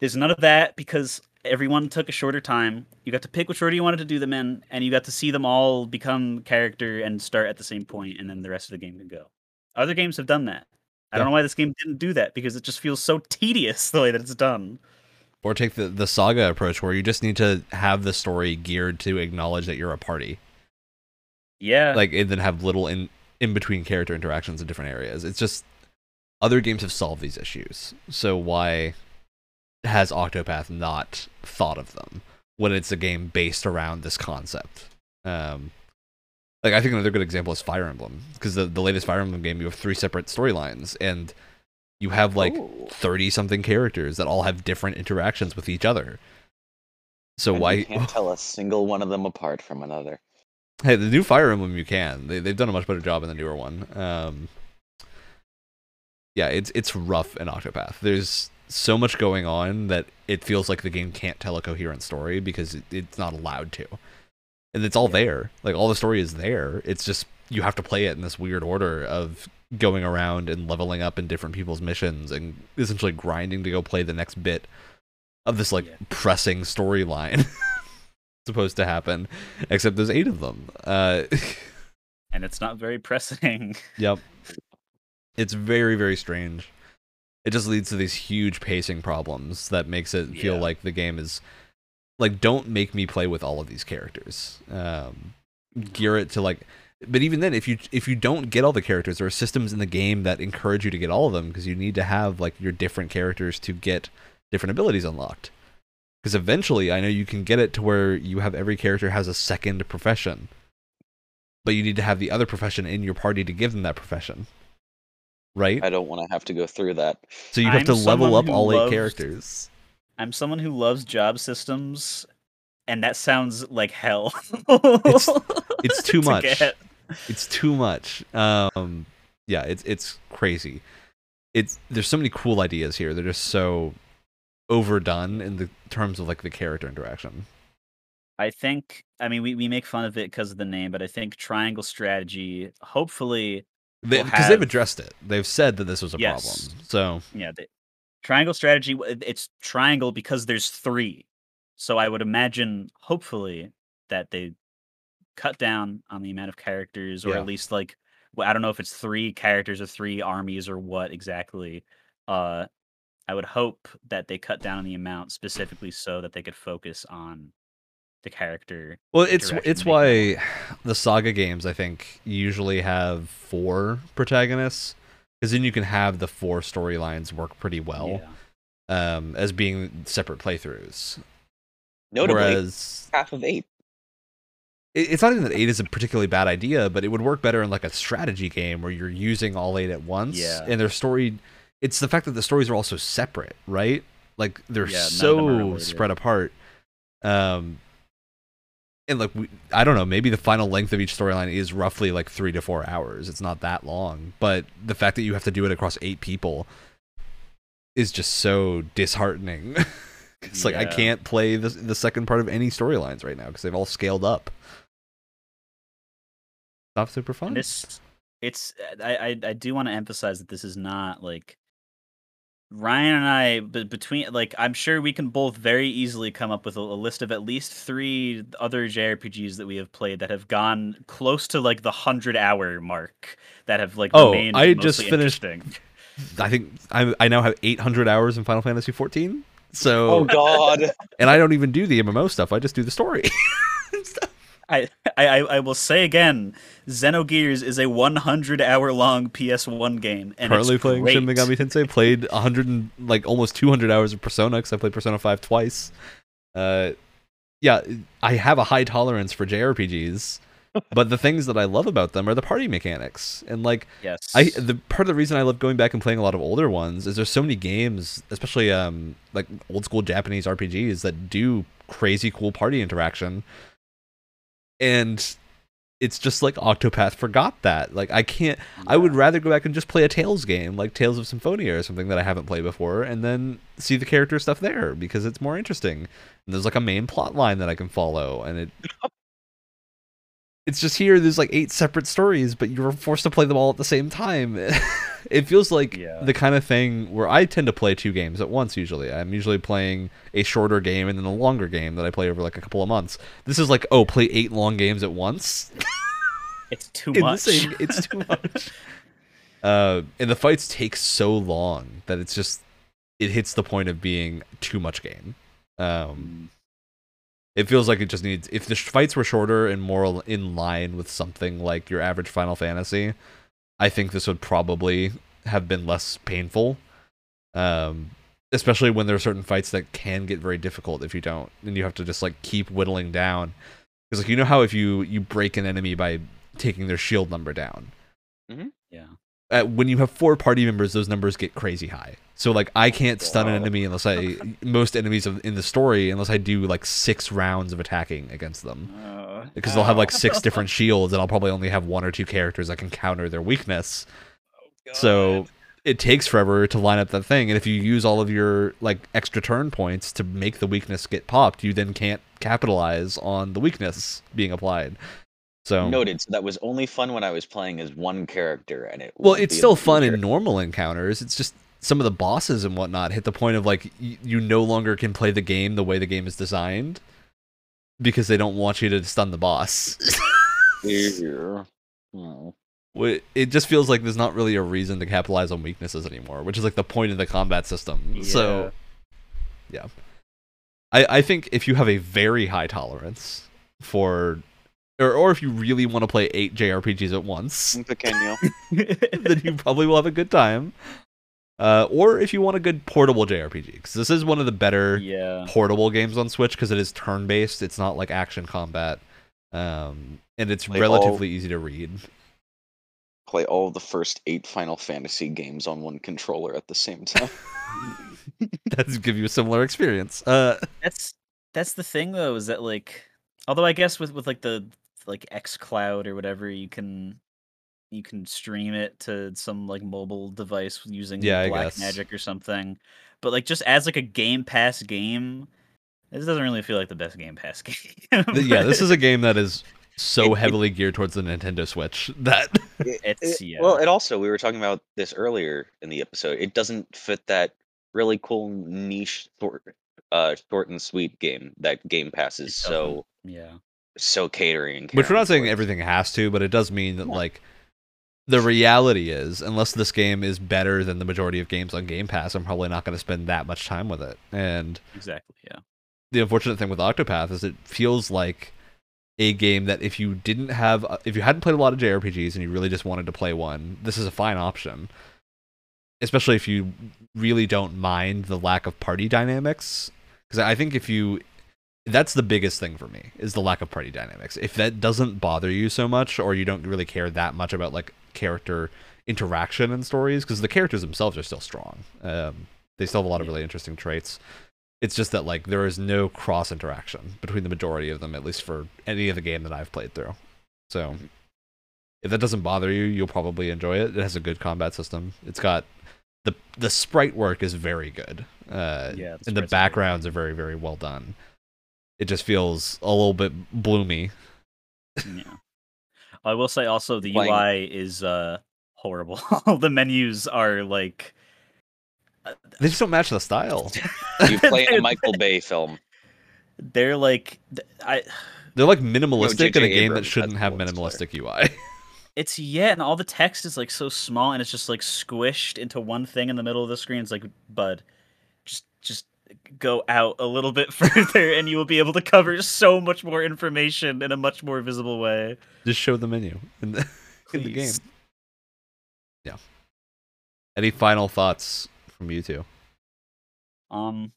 There's none of that because everyone took a shorter time. You got to pick which order you wanted to do them in, and you got to see them all become character and start at the same point, and then the rest of the game can go. Other games have done that. I don't know why this game didn't do that because it just feels so tedious <laughs> the way that it's done. Or take the the saga approach where you just need to have the story geared to acknowledge that you're a party. Yeah, like and then have little in in between character interactions in different areas. It's just other games have solved these issues. So why has Octopath not thought of them when it's a game based around this concept? Um like I think another good example is Fire Emblem because the, the latest Fire Emblem game you have three separate storylines and you have like 30 something characters that all have different interactions with each other. So and why you can't tell a <laughs> single one of them apart from another? Hey, the new Fire Emblem you can. They they've done a much better job in the newer one. Um, yeah, it's it's rough in Octopath. There's so much going on that it feels like the game can't tell a coherent story because it, it's not allowed to. And it's all Yeah. there. Like all the story is there. It's just you have to play it in this weird order of going around and leveling up in different people's missions and essentially grinding to go play the next bit of this like Yeah. pressing storyline <laughs> supposed to happen except there's eight of them. Uh <laughs> and it's not very pressing. yep. <laughs> It's very very strange. It just leads to these huge pacing problems that makes it feel Yeah. like the game is like don't make me play with all of these characters. Um gear it to like but even then if you if you don't get all the characters there are systems in the game that encourage you to get all of them because you need to have like your different characters to get different abilities unlocked because eventually i know you can get it to where you have every character has a second profession but you need to have the other profession in your party to give them that profession right I don't want to have to go through that. so you have I'm to level up who all eight characters I'm someone who loves job systems, and that sounds like hell. <laughs> It's- it's <laughs> too to much. get. it's too much um yeah it's it's crazy it's there's so many cool ideas here they're just so overdone in the terms of like the character interaction I think. I mean, we, we make fun of it because of the name, but I think triangle strategy. Hopefully, because they've have- addressed it they've said that this was a Yes. problem so yeah, the, triangle strategy. It's triangle because there's three. So I would imagine, hopefully, that they cut down on the amount of characters, or Yeah. at least like well, I don't know if it's three characters or three armies or what exactly. Uh, I would hope that they cut down on the amount specifically so that they could focus on the character. well it's it's to make why <sighs> the saga games i think usually have four protagonists because then you can have the four storylines work pretty well Yeah. um as being separate playthroughs Notably, whereas half of eight. it- it's not even that eight is a particularly bad idea, but it would work better in like a strategy game where you're using all eight at once. Yeah. And their story, it's the fact that the stories are also separate, right? Like they're Yeah, none of them are so related. spread apart. Um, and like we, I don't know, maybe the final length of each storyline is roughly like three to four hours. It's not that long, but the fact that you have to do it across eight people is just so disheartening. <laughs> it's like I can't play the the second part of any storylines right now because they've all scaled up. Not super fun. And this, it's I I, I do want to emphasize that this is not like Ryan and I b- between like I'm sure we can both very easily come up with a, a list of at least three other JRPGs that we have played that have gone close to like the hundred hour mark that have like Oh, remained I just finished- I think I I now have 800 hours in Final Fantasy 14. So Oh God! <laughs> and I don't even do the MMO stuff. I just do the story. <laughs> I, I I will say again, Xenogears is a 100 hour long PS1 game, and Currently playing great. Shin Megami Tensei. Played 100 and like almost 200 hours of Persona because I played Persona 5 twice. Uh, yeah, I have a high tolerance for JRPGs, <laughs> but the things that I love about them are the party mechanics and like Yes, I the part of the reason I love going back and playing a lot of older ones is there's so many games, especially um like old school Japanese RPGs that do crazy cool party interaction. And it's just like Octopath forgot that. Like I can't I would rather go back and just play a Tales game, like Tales of Symphonia or something that I haven't played before, and then see the character stuff there because it's more interesting. And there's like a main plot line that I can follow, and it <laughs> it's just here. There's like eight separate stories, but you're forced to play them all at the same time. <laughs> <laughs> it feels like Yeah. the kind of thing where I tend to play two games at once. Usually, I'm usually playing a shorter game and then a longer game that I play over like a couple of months. This is like, oh, play eight long games at once. <laughs> It's too <laughs> much. same it's too much uh and the fights take so long that it's just it hits the point of being too much game um it feels like it just needs if the sh- fights were shorter and more in line with something like your average final fantasy i think this would probably have been less painful um especially when there are certain fights that can get very difficult if you don't and you have to just like keep whittling down because like you know how if you you break an enemy by taking their shield number down yeah. Uh, when you have four party members, those numbers get crazy high. So like I can't stun an enemy unless I most enemies in the story unless I do like six rounds of attacking against them Uh, because they'll have like six <laughs> different shields and I'll probably only have one or two characters that can counter their weakness. So it takes forever to line up that thing, and if you use all of your like extra turn points to make the weakness get popped, you then can't capitalize on the weakness being applied. So Noted. So that was only fun when I was playing as one character, and it. Well, it's still fun in normal encounters. It's just some of the bosses and whatnot hit the point of like y- you no longer can play the game the way the game is designed because they don't want you to stun the boss. Yeah. Oh. Wh- it just feels like there's not really a reason to capitalize on weaknesses anymore, which is like the point of the combat system. So, yeah. I I think if you have a very high tolerance for or, or if you really want to play eight JRPGs at once, Pequeño. <laughs> then you probably will have a good time. Uh, or if you want a good portable JRPG, because this is one of the better yeah. portable games on Switch because it is turn based. It's not like action combat, um, and it's Like relatively easy to read. Play all of the first eight Final Fantasy games on one controller at the same time. <laughs> <laughs> That's give you a similar experience. Uh, That's that's the thing though, is that like although I guess with with like the like X Cloud or whatever, you can you can stream it to some like mobile device using Yeah, Black. Magic or something. But like just as like a Game Pass game, this doesn't really feel like the best Game Pass <laughs> game. th- yeah, this is a game that is so It- it- heavily geared towards the Nintendo Switch <laughs> that It- It's- yeah. Well, it also we were talking about this earlier in the episode. It doesn't fit that really cool niche short, uh, short and sweet game that Game Pass is so yeah. So catering. and Which we're not saying towards. everything has to, but it does mean that Yeah. like the reality is, unless this game is better than the majority of games on Game Pass, I'm probably not going to spend that much time with it. And Exactly. Yeah. the unfortunate thing with Octopath is it feels like a game that if you didn't have, uh, if you hadn't played a lot of JRPGs and you really just wanted to play one, this is a fine option. Especially if you really don't mind the lack of party dynamics, because I think if you, that's the biggest thing for me is the lack of party dynamics. If that doesn't bother you so much, or you don't really care that much about like character interaction and stories, because the characters themselves are still strong. Um, they still have a lot of really interesting traits. It's just that like there is no cross interaction between the majority of them, at least for any of the game that I've played through. So if that doesn't bother you, you'll probably enjoy it. It has a good combat system. It's got the the sprite work is very good. Uh, Yeah, the and the backgrounds are very very well done. It just feels a little bit bloomy. Yeah. I will say also the Playing- UI is uh horrible. <laughs> the menus are like They just don't match the style. <laughs> You play in a Michael Bay <laughs> film. They're like I They're like minimalistic in a J.J. game that shouldn't have voice there. minimalistic UI. it's yeah, and all the text is like so small and it's just like squished into one thing in the middle of the screen. It's like, bud, just just go out a little bit <laughs> further and you will be able to cover so much more information in a much more visible way. just show the menu in the, <laughs> in the game. Yeah. Any final thoughts from you two? Um,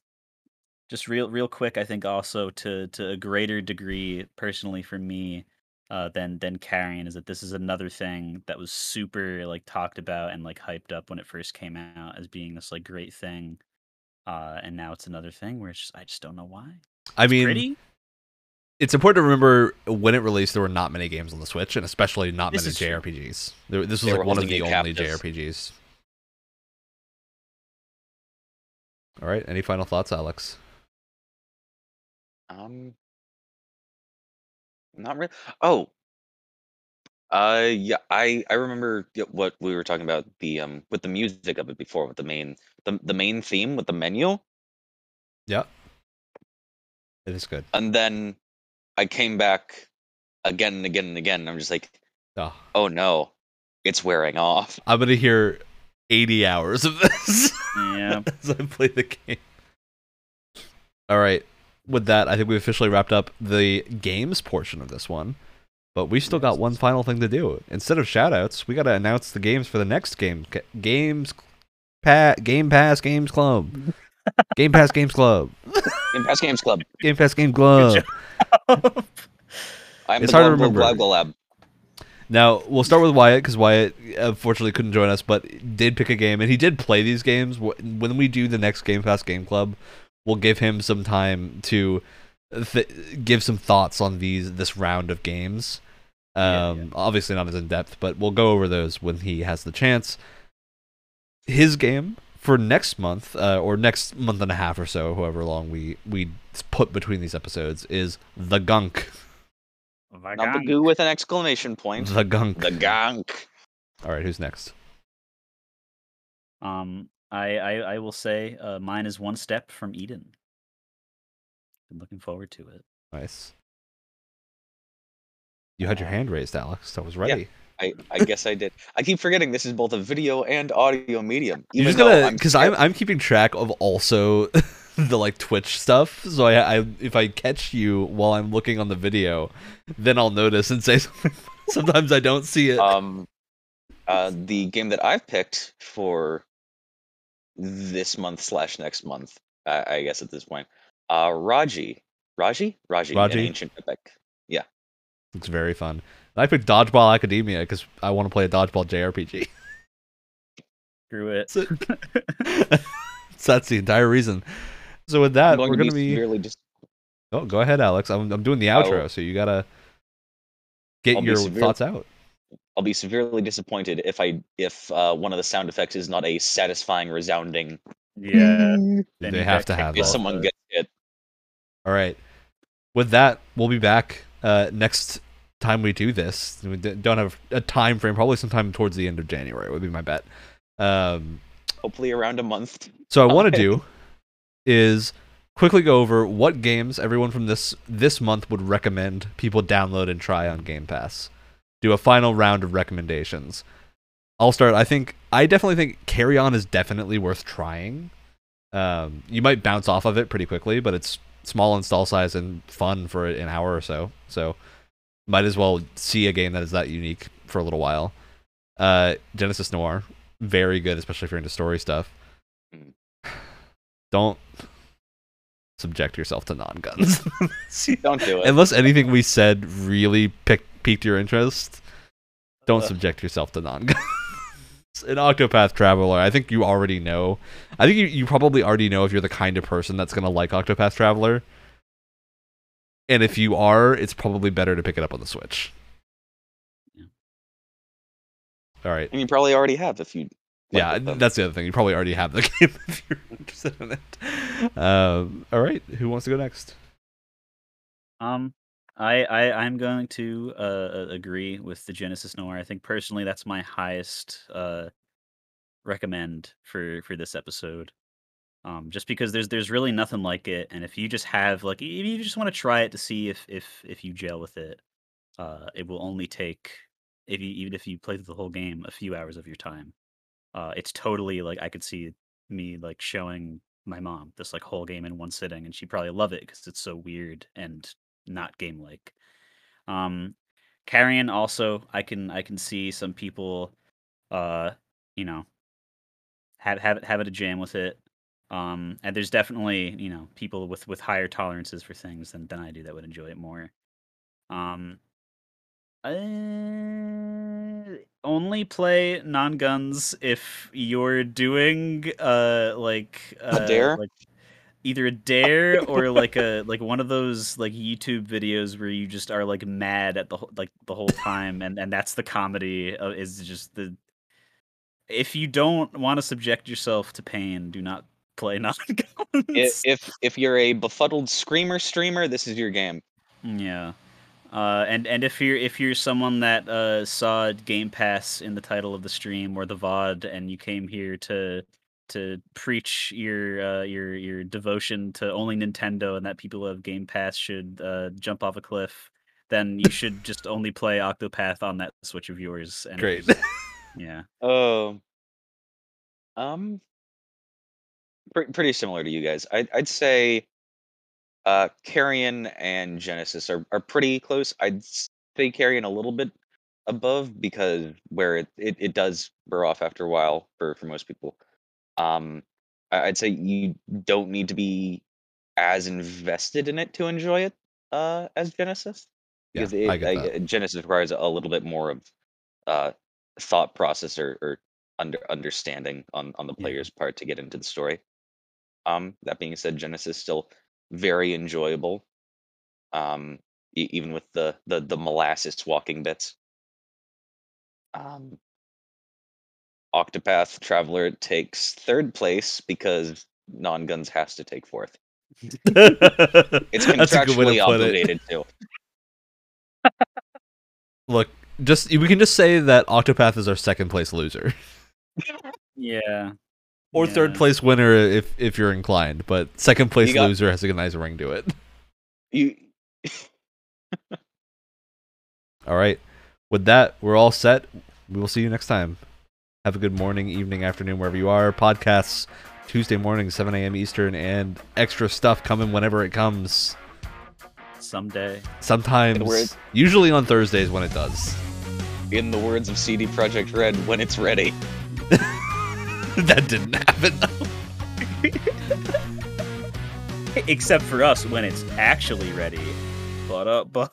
just real, real quick. I think also to to a greater degree, personally for me, uh, than than carrying is that this is another thing that was super like talked about and like hyped up when it first came out as being this like great thing, uh, and now it's another thing where it's just, I just don't know why. I It's mean, pretty. it's important to remember when it released, there were not many games on the Switch, and especially not This many. JRPGs. There, this was like one of the only captive. JRPGs. All right. Any final thoughts, Alex? Um, not really. Oh, Uh, yeah, I I remember y- what we were talking about the um with the music of it before with the main the the main theme with the menu, Yeah. It is good. and then I came back again and again and again. And I'm just like, Oh, oh no, it's wearing off. I'm gonna hear 80 hours of this Yeah. <laughs> as I play the game. All right. With that, I think we officially wrapped up the games portion of this one. But we still got one final thing to do. Instead of shoutouts, we got to announce the games for the next game. Games pa- <laughs> Game Pass Games Club. Game Pass Games Club. In Pass Games Club, Game Pass Game Club. I'm It's the hard to remember. Global Lab. Now we'll start with Wyatt because Wyatt unfortunately couldn't join us, but did pick a game and he did play these games. When we do the next Game Pass Game Club, we'll give him some time to th- give some thoughts on these this round of games. Yeah, Um, Obviously not as in depth, but we'll go over those when he has the chance. His game for next month uh, or next month and a half or so, however long we we put between these episodes, is the Gunk. Not the goo with an exclamation point. The Gunk. The gunk. All right, who's next? Um, I, I I will say uh, mine is one step from Eden. I'm looking forward to it. Nice. You had your hand raised, Alex. I was ready. I, I guess I did. I keep forgetting this is both a video and audio medium. You're just though gonna I'm because I'm I'm keeping track of also <laughs> the like Twitch stuff. So I, I if I catch you while I'm looking on the video, then I'll notice and say <laughs> something. Sometimes I don't see it. um uh the game that I've picked for this month slash next month, I, I guess at this point, uh Raji, Raji, Raji, Raji? an ancient epic. It's very fun. I picked Dodgeball Academia because I want to play a dodgeball JRPG. Screw it. <laughs> so that's the entire reason. So with that, going we're to gonna be be. severely dis- Oh, go ahead, Alex. I'm I'm doing the I outro, will- so you gotta get I'll your severe- thoughts out. I'll be severely disappointed if I if uh, one of the sound effects is not a satisfying, resounding. Yeah. They have to have kicked If that. someone gets hit, All right. With that, we'll be back uh, next time we do this. We don't have a time frame. Probably sometime towards the end of January would be my bet. Um, hopefully around a month. so I want to do is quickly go over what games everyone from this this month would recommend people download and try on Game Pass. Do a final round of recommendations. I'll start. I think I definitely think Carrion is definitely worth trying. Um, you might bounce off of it pretty quickly, but it's small install size and fun for an hour or so. So might as well see a game that is that unique for a little while. Uh, Genesis Noir, very good, especially if you're into story stuff. Mm. Don't subject yourself to Nongunz. <laughs> Don't do it. Unless anything we said really pick, piqued your interest, don't Ugh. subject yourself to Nongunz. An Octopath Traveler, I think you already know. I think you, you probably already know if you're the kind of person that's gonna like Octopath Traveler. And if you are, it's probably better to pick it up on the Switch. Yeah. All right. And you probably already have if you. Yeah, like them. that's the other thing. You probably already have the <laughs> game if you're interested in it. Um, all right, who wants to go next? Um, I, I I'm going to uh, agree with the Genesis Noir. I think personally that's my highest uh recommend for for this episode. Um, just because there's there's really nothing like it, and if you just have like if you just want to try it to see if if if you gel with it, uh, it will only take if you even if you play through the whole game a few hours of your time. Uh, it's totally like I could see me like showing my mom this like whole game in one sitting, and she'd probably love it because it's so weird and not game like. Um, Carrion also, I can I can see some people, uh, you know, have have have it a jam with it. Um, and there's definitely you know people with with higher tolerances for things than than I do that would enjoy it more. Um, uh, only play Nongunz if you're doing uh like uh, dare? like either a dare or like a like one of those like YouTube videos where you just are like mad at the like the whole time and and that's the comedy of, is just the if you don't want to subject yourself to pain do not play non I- guns if if you're a befuddled screamer streamer, this is your game. yeah Uh, and and if you're if you're someone that uh, saw Game Pass in the title of the stream or the VOD, and you came here to to preach your uh, your your devotion to only Nintendo and that people who have Game Pass should uh, jump off a cliff, then you should just only play Octopath on that Switch of yours. And Great. <laughs> yeah. Oh, um, pre- pretty similar to you guys. I'd I'd say, uh, Carrion and Genesis are are pretty close. I'd say Carrion a little bit above because where it it, it does burr off after a while for for most people. Um, I- I'd say you don't need to be as invested in it to enjoy it uh as Genesis Yeah, because it, I get uh. Genesis requires a little bit more of uh thought process or, or under understanding on on the Yeah. player's part to get into the story. Um, that being said, Genesis still very enjoyable. Um, e- even with the the the molasses walking bits. Um, Octopath Traveler takes third place because Nongunz has to take fourth. <laughs> It's That's a good way contractually to put it. obligated to. Look, just we can just say that Octopath is our second place loser Yeah. or third place winner if if you're inclined, but second place You got- loser has a nice ring to it. You <laughs> All right. With that, we're all set. We will see you next time. Have a good morning, evening, afternoon, wherever you are. Podcasts Tuesday morning, 7 a.m. Eastern, and extra stuff coming whenever it comes. Someday. Sometimes, words- usually on Thursdays when it does. in the words of CD Projekt Red, when it's ready. <laughs> that didn't happen. Though. <laughs> Except for us when it's actually ready. But up, but